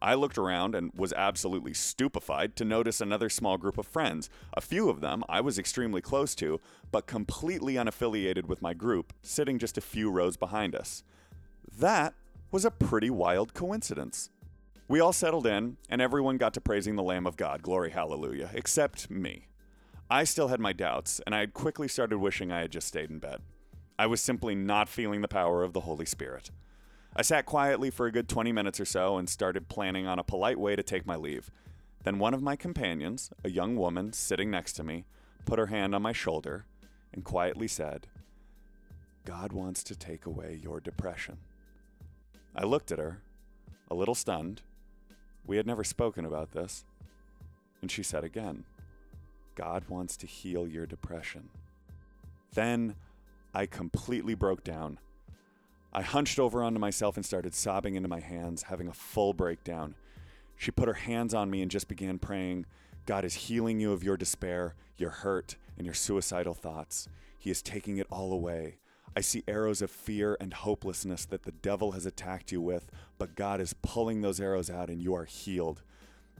I looked around and was absolutely stupefied to notice another small group of friends. A few of them I was extremely close to, but completely unaffiliated with my group, sitting just a few rows behind us. That was a pretty wild coincidence. We all settled in, and everyone got to praising the Lamb of God, glory hallelujah, except me. I still had my doubts, and I had quickly started wishing I had just stayed in bed. I was simply not feeling the power of the Holy Spirit. I sat quietly for a good 20 minutes or so and started planning on a polite way to take my leave. Then one of my companions, a young woman sitting next to me, put her hand on my shoulder and quietly said, God wants to take away your depression. I looked at her, a little stunned. We had never spoken about this. And she said again, God wants to heal your depression. Then I completely broke down. I hunched over onto myself and started sobbing into my hands, having a full breakdown. She put her hands on me and just began praying God is healing you of your despair, your hurt, and your suicidal thoughts. He is taking it all away. I see arrows of fear and hopelessness that the devil has attacked you with, but God is pulling those arrows out and you are healed.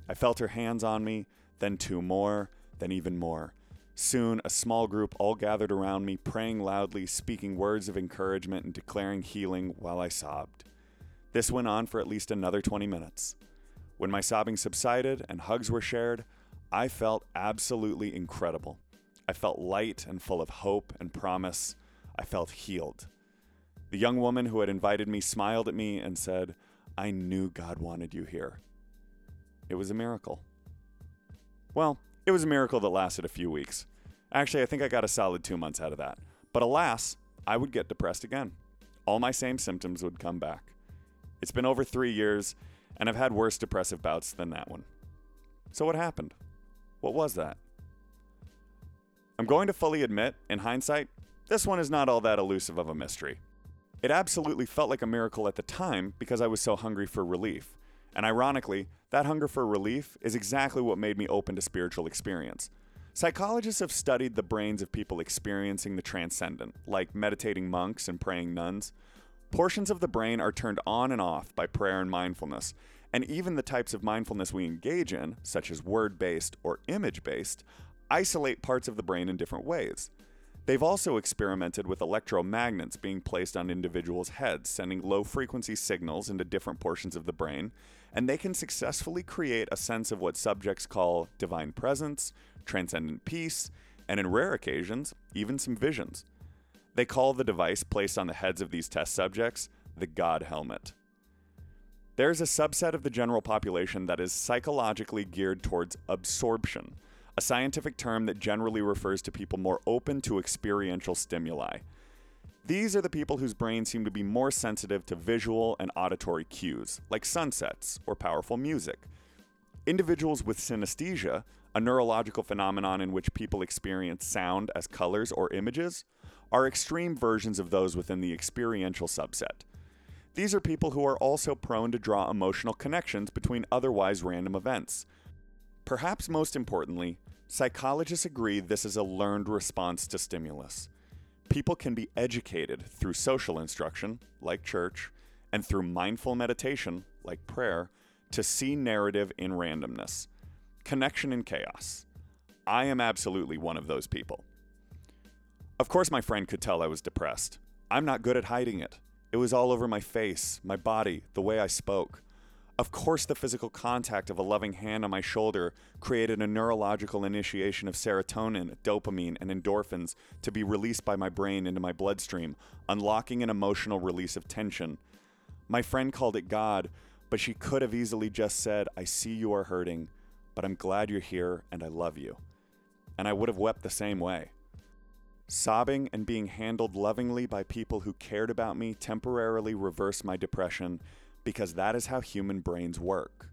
I felt her hands on me, then two more, then even more. Soon, a small group all gathered around me, praying loudly, speaking words of encouragement, and declaring healing while I sobbed. This went on for at least another 20 minutes. When my sobbing subsided and hugs were shared, I felt absolutely incredible. I felt light and full of hope and promise. I felt healed. The young woman who had invited me smiled at me and said, I knew God wanted you here. It was a miracle. Well, it was a miracle that lasted a few weeks. Actually, I think I got a solid two months out of that. But alas, I would get depressed again. All my same symptoms would come back. It's been over three years, and I've had worse depressive bouts than that one. So, what happened? What was that? I'm going to fully admit, in hindsight, this one is not all that elusive of a mystery. It absolutely felt like a miracle at the time because I was so hungry for relief. And ironically, that hunger for relief is exactly what made me open to spiritual experience. Psychologists have studied the brains of people experiencing the transcendent, like meditating monks and praying nuns. Portions of the brain are turned on and off by prayer and mindfulness, and even the types of mindfulness we engage in, such as word based or image based, isolate parts of the brain in different ways. They've also experimented with electromagnets being placed on individuals' heads, sending low frequency signals into different portions of the brain, and they can successfully create a sense of what subjects call divine presence, transcendent peace, and in rare occasions, even some visions. They call the device placed on the heads of these test subjects the God helmet. There's a subset of the general population that is psychologically geared towards absorption, a scientific term that generally refers to people more open to experiential stimuli. These are the people whose brains seem to be more sensitive to visual and auditory cues, like sunsets or powerful music. Individuals with synesthesia, a neurological phenomenon in which people experience sound as colors or images, are extreme versions of those within the experiential subset. These are people who are also prone to draw emotional connections between otherwise random events. Perhaps most importantly, psychologists agree this is a learned response to stimulus. People can be educated through social instruction, like church, and through mindful meditation, like prayer, to see narrative in randomness, connection in chaos. I am absolutely one of those people. Of course, my friend could tell I was depressed. I'm not good at hiding it. It was all over my face, my body, the way I spoke. Of course, the physical contact of a loving hand on my shoulder created a neurological initiation of serotonin, dopamine, and endorphins to be released by my brain into my bloodstream, unlocking an emotional release of tension. My friend called it God, but she could have easily just said, I see you are hurting, but I'm glad you're here and I love you. And I would have wept the same way. Sobbing and being handled lovingly by people who cared about me temporarily reversed my depression because that is how human brains work.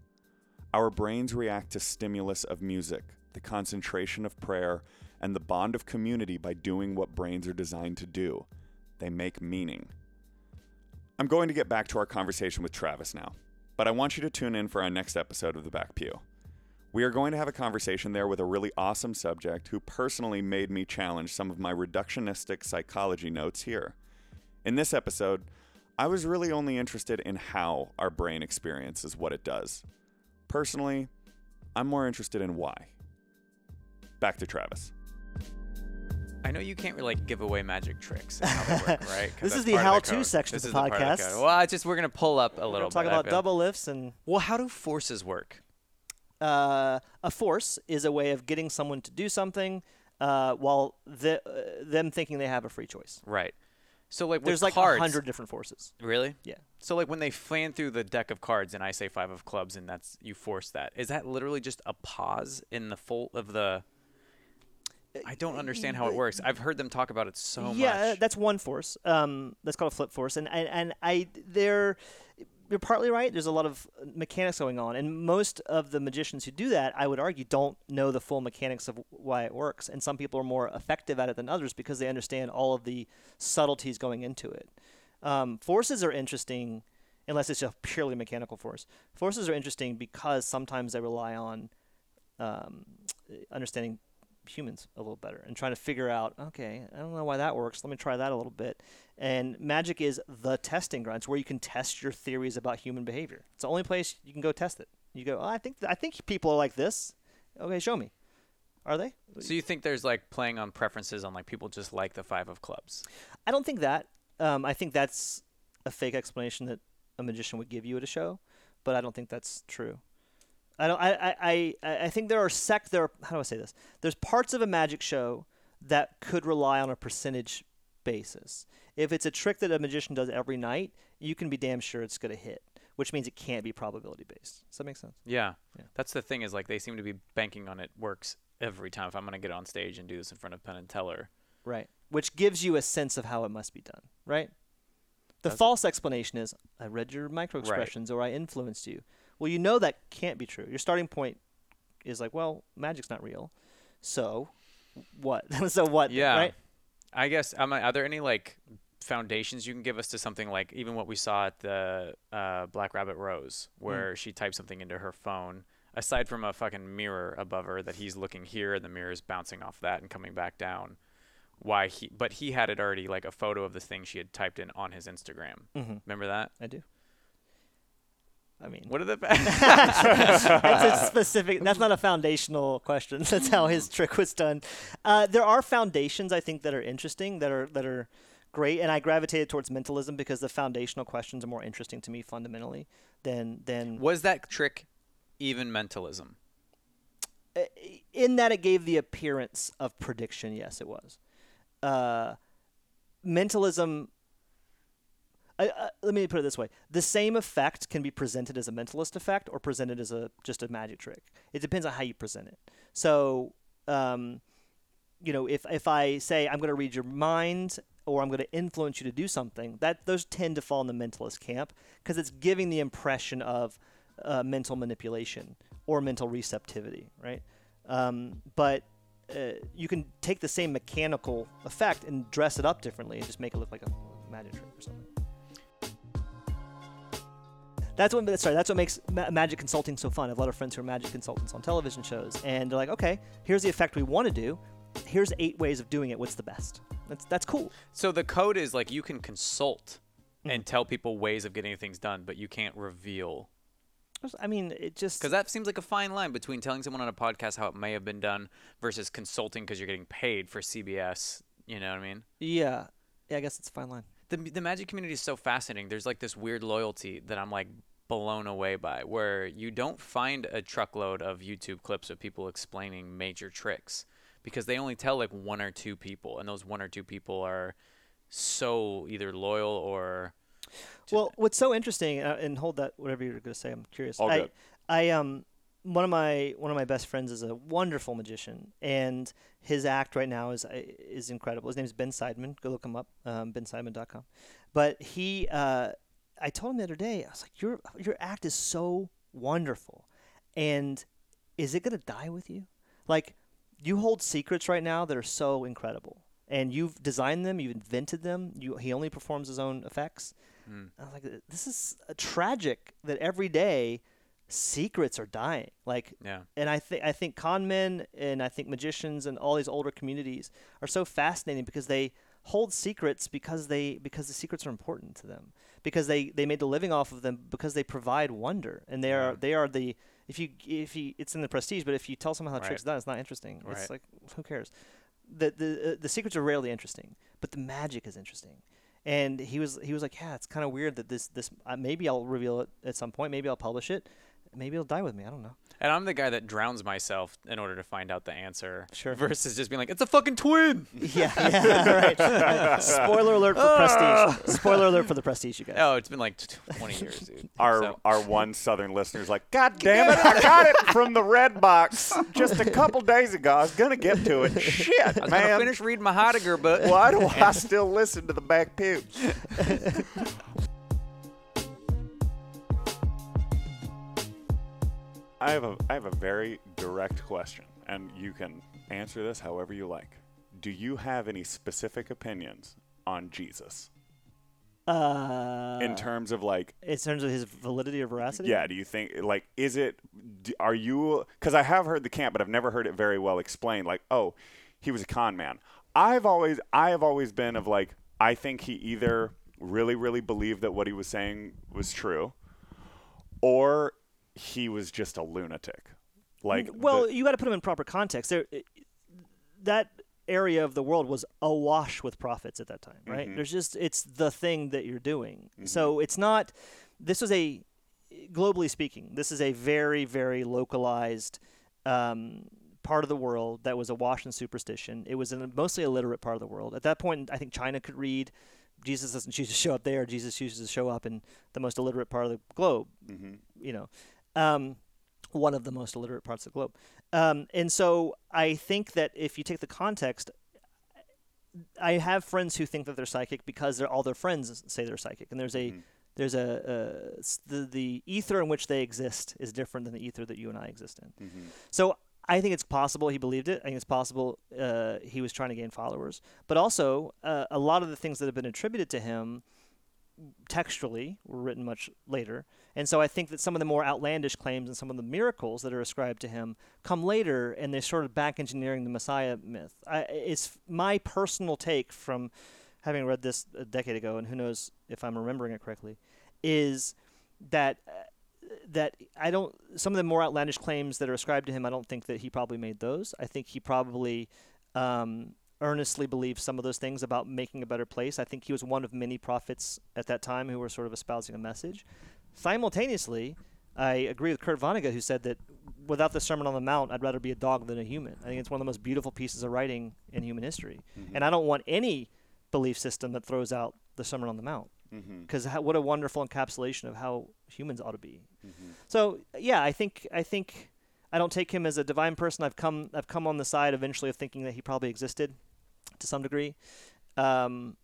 Our brains react to stimulus of music, the concentration of prayer, and the bond of community by doing what brains are designed to do. They make meaning. I'm going to get back to our conversation with Travis now, but I want you to tune in for our next episode of The Back Pew. We are going to have a conversation there with a really awesome subject who personally made me challenge some of my reductionistic psychology notes here. In this episode, I was really only interested in how our brain experiences what it does. Personally, I'm more interested in why. Back to Travis. I know you can't really like give away magic tricks and how they work, right? 'Cause This is the how-to code. section of the is part podcast. code. well, it's just we're gonna pull up a We're little. talk bit, about double lifts and Well, how do forces work? uh, a force is a way of getting someone to do something uh, while the, uh, them thinking they have a free choice. Right. So like There's like a cards, hundred different forces. Really? Yeah. So like when they fan through the deck of cards and I say five of clubs and that's you force that. Is that literally just a pause in the fold of the? I don't understand how it works. I've heard them talk about it so yeah, much. Yeah, that's one force. Um, that's called a flip force, and and, and I they're you're partly right. There's a lot of mechanics going on, and most of the magicians who do that, I would argue, don't know the full mechanics of why it works. And some people are more effective at it than others because they understand all of the subtleties going into it. Um, forces are interesting, unless it's a purely mechanical force. Forces are interesting because sometimes they rely on um, understanding humans a little better and trying to figure out okay i don't know why that works. Let me try that a little bit. And magic is the testing ground it's where you can test your theories about human behavior. It's the only place you can go test it. You go oh, i think i think people are like this. Okay show me. Are they? So you think there's like playing on preferences on like people just like the five of clubs? i don't think that. Um, i think that's a fake explanation that a magician would give you at a show but i don't think that's true I don't. I, I, I, I think there are sect. There. Are, how do I say this? There's parts of a magic show that could rely on a percentage basis. If it's a trick that a magician does every night, you can be damn sure it's going to hit, which means it can't be probability based. Does that make sense? Yeah. Yeah. That's the thing is like they seem to be banking on it works every time. If I'm gonna get on stage and do this in front of Penn and Teller, Right. Which gives you a sense of how it must be done, right? The That's- false explanation is I read your micro expressions or I influenced you. Well, you know that can't be true. Your starting point is like, well, magic's not real. So what? so what? Yeah. Right? I guess um, are there any like foundations you can give us to something like even what we saw at the uh, Black Rabbit Rose, where she typed something into her phone, aside from a fucking mirror above her that he's looking here and the mirror is bouncing off that and coming back down. Why he? But he had it already like a photo of the thing she had typed in on his Instagram. Mhm. Remember that? I do. I mean, What are the? facts? that's a specific. That's not a foundational question. That's how his trick was done. Uh, there are foundations I think that are interesting, that are that are great, and I gravitated towards mentalism because the foundational questions are more interesting to me fundamentally than than was that trick even mentalism? uh, in that it gave the appearance of prediction. Yes, it was. Uh, mentalism. I, uh, let me put it this way: the same effect can be presented as a mentalist effect or presented as a just a magic trick. It depends on how you present it. So, um, you know, if if I say I'm going to read your mind or I'm going to influence you to do something, that those tend to fall in the mentalist camp because it's giving the impression of uh, mental manipulation or mental receptivity, right? Um, but uh, you can take the same mechanical effect and dress it up differently and just make it look like a magic trick or something. That's what sorry. That's what makes ma- magic consulting so fun. I have a lot of friends who are magic consultants on television shows, and they're like, "Okay, here's the effect we want to do. Here's eight ways of doing it. What's the best?" That's that's cool. So the code is like you can consult Mm-hmm. and tell people ways of getting things done, but you can't reveal. I mean, it just Because that seems like a fine line between telling someone on a podcast how it may have been done versus consulting because you're getting paid for CBS. You know what I mean? yeah, yeah. I guess it's a fine line. The, the magic community is so fascinating. There's like this weird loyalty that I'm like blown away by, where you don't find a truckload of YouTube clips of people explaining major tricks because they only tell like one or two people, and those one or two people are so either loyal or Well, what's so interesting, uh, and hold that whatever you're going to say. I'm curious. All I, good. I um, one of my one of my best friends is a wonderful magician, and his act right now is uh, is incredible. His name is Ben Seidman. Go look him up, um, benseidman.com. But he, uh, I told him the other day, I was like, your your act is so wonderful, and is it going to die with you? Like, you hold secrets right now that are so incredible. And you've designed them, you've invented them. You, he only performs his own effects. I was like, this is uh, tragic that every day secrets are dying. Like, yeah. and I think I think con men and I think magicians and all these older communities are so fascinating because they hold secrets because they because the secrets are important to them because they they made a living off of them because they provide wonder and they are Yeah. they are the if you if you it's in the prestige but if you tell someone how the Right. trick's done it's not interesting Right. it's like who cares the the uh, the secrets are rarely interesting but the magic is interesting and he was he was like yeah it's kind of weird that this this uh, maybe I'll reveal it at some point maybe I'll publish it maybe it'll die with me I don't know And I'm the guy that drowns myself in order to find out the answer. Sure. Versus just being like, it's a fucking twin. Yeah, yeah, right. Spoiler alert for Prestige. Ah. Spoiler alert for the Prestige, you guys. Oh, it's been like t- 20 years, dude. Our So- our one southern listener's like, God damn it, I got it from the red box just a couple days ago. I was gonna get to it. Shit, I was gonna man. finish reading my Heidegger, book. Why do I still listen to the back pew? I have a I have a very direct question, and you can answer this however you like. Do you have any specific opinions on Jesus Uh, in terms of like in terms of his validity or veracity? Yeah, do you think like is it are you cuz I have heard the camp but I've never heard it very well explained like oh, he was a con man. I've always I have always been of like I think he either really really believed that what he was saying was true or he was just a lunatic. Like Well, the- you got to put him in proper context. There, that area of the world was awash with prophets at that time, right? Mhm. There's just it's the thing that you're doing. Mm-hmm. So it's not. This was a. globally speaking, this is a very, very localized um, part of the world that was awash in superstition. It was in a mostly illiterate part of the world. At that point, I think China could read. Jesus doesn't choose to show up there. Jesus chooses to show up in the most illiterate part of the globe. Mhm. You know, um, one of the most illiterate parts of the globe. Um, and so I think that if you take the context, I have friends who think that they're psychic because they're, all their friends say they're psychic, and there's a Mhm. there's a, a the the ether in which they exist is different than the ether that you and I exist in. Mhm. So I think it's possible he believed it. I think it's possible uh, he was trying to gain followers, but also uh, a lot of the things that have been attributed to him textually were written much later. And so I think that some of the more outlandish claims and some of the miracles that are ascribed to him come later and they're sort of back engineering the Messiah myth. I, it's my personal take from having read this a decade ago, and who knows if I'm remembering it correctly, is that. Uh, that I don't. Some of the more outlandish claims that are ascribed to him, I don't think that he probably made those. I think he probably um, earnestly believed some of those things about making a better place. I think he was one of many prophets at that time who were sort of espousing a message. Simultaneously, I agree with Kurt Vonnegut, who said that without the Sermon on the Mount, I'd rather be a dog than a human. I think it's one of the most beautiful pieces of writing in human history, and I don't want any belief system that throws out the Sermon on the Mount because what a wonderful encapsulation of how humans ought to be. Mhm. So yeah, I think I think I don't take him as a divine person. I've come I've come on the side eventually of thinking that he probably existed to some degree. Um,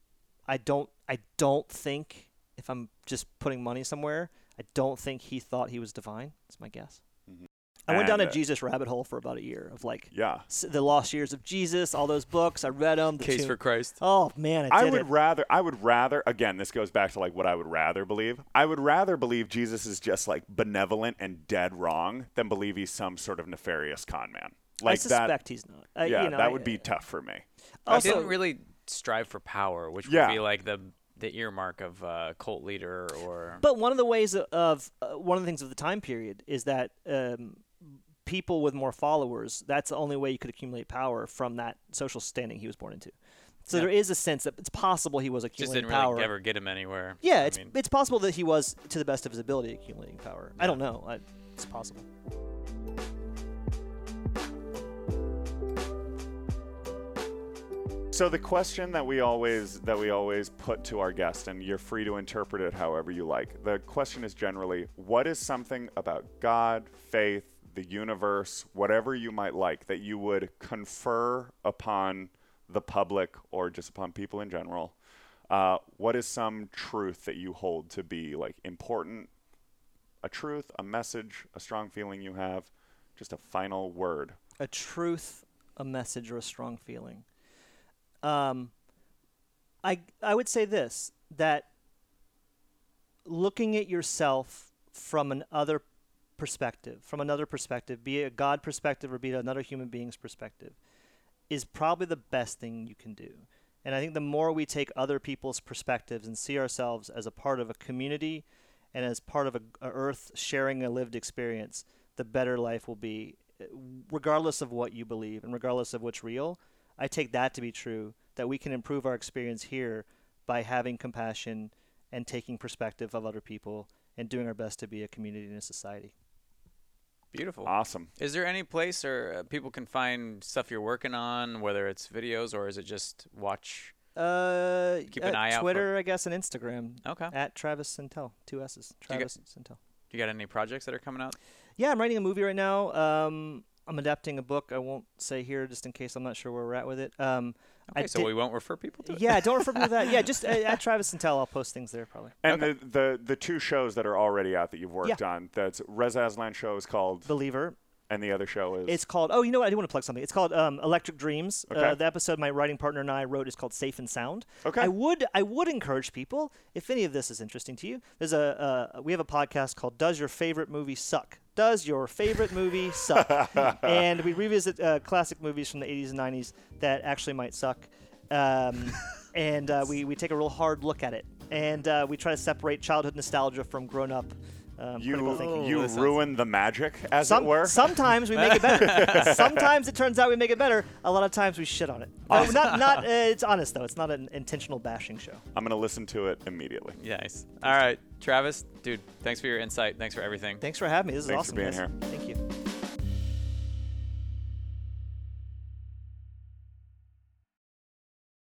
I don't I don't think if I'm just putting money somewhere, I don't think he thought he was divine. That's my guess. Mhm. I went down a uh, Jesus rabbit hole for about a year of like Yeah. s- the lost years of Jesus, all those books. I read them. The Case tomb- for Christ. Oh man, I I would it. rather I would rather again this goes back to like what I would rather believe. I would rather believe Jesus is just like benevolent and dead wrong than believe he's some sort of nefarious con man. Like I suspect that he's not. I, yeah, you know, that I- would be tough for me. I Also, didn't really strive for power, which Yeah. would be like the the earmark of a cult leader or But one of the ways of, of uh, one of the things of the time period is that um, people with more followers, that's the only way you could accumulate power from that social standing he was born into. So Yeah. there is a sense that it's possible he was just accumulating didn't really power. ever get him anywhere. yeah, I it's mean, it's possible that he was to the best of his ability accumulating power. I don't know. I, it's possible. So the question that we always that we always put to our guest, and you're free to interpret it however you like. The question is generally, what is something about God, faith, the universe, whatever you might like, that you would confer upon the public or just upon people in general? Uh, what is some truth that you hold to be like important? A truth, a message, a strong feeling you have, just a final word. A truth, a message, or a strong feeling. Um, I I would say this that looking at yourself from an other perspective, from another perspective, be it a God perspective or be it another human being's perspective, is probably the best thing you can do. And I think the more we take other people's perspectives and see ourselves as a part of a community and as part of a, a earth sharing a lived experience, the better life will be, uh, regardless of what you believe and regardless of what's real. I take that to be true that we can improve our experience here by having compassion and taking perspective of other people and doing our best to be a community and a society. beautiful. Awesome. Is there any place or uh, people can find stuff you're working on, whether it's videos or is it just watch? Uh, Keep an uh, eye out for- Twitter, I guess, and Instagram Okay. at Travis Sentell, two S's. you Travis Sentell. You got any projects that are coming out? Yeah, I'm writing a movie right now. Um, I'm adapting a book. I won't say here just in case I'm not sure where we're at with it. Um, Okay, I so did- we won't refer people to it. yeah, don't refer me to that. Yeah, just uh, at Travis Sentell, I'll post things there probably. And the, the the two shows that are already out that you've worked Yeah. on, that's Reza Aslan show is called, Believer. and the other show is It's called. Oh, you know what? I do want to plug something. It's called um, Electric Dreams. Uh, Okay. the episode my writing partner and I wrote is called Safe and Sound. okay. I would I would encourage people if any of this is interesting to you. There's a uh, we have a podcast called Does Your Favorite Movie Suck? Does your favorite movie suck? and we revisit uh, classic movies from the 80s and 90s that actually might suck. Um, and uh, we, we take a real hard look at it. And uh, we try to separate childhood nostalgia from grown up Um, You thinking. you That ruin the magic, as Some, it were. Sometimes we make it better. sometimes it turns out we make it better. A lot of times we shit on it. No, not not. Uh, it's honest though. It's not an intentional bashing show. I'm gonna listen to it immediately. Nice. All right, Travis, dude, thanks for your insight. Thanks for everything. Thanks for having me. This is Thanks for awesome. being guys. here. Thank you.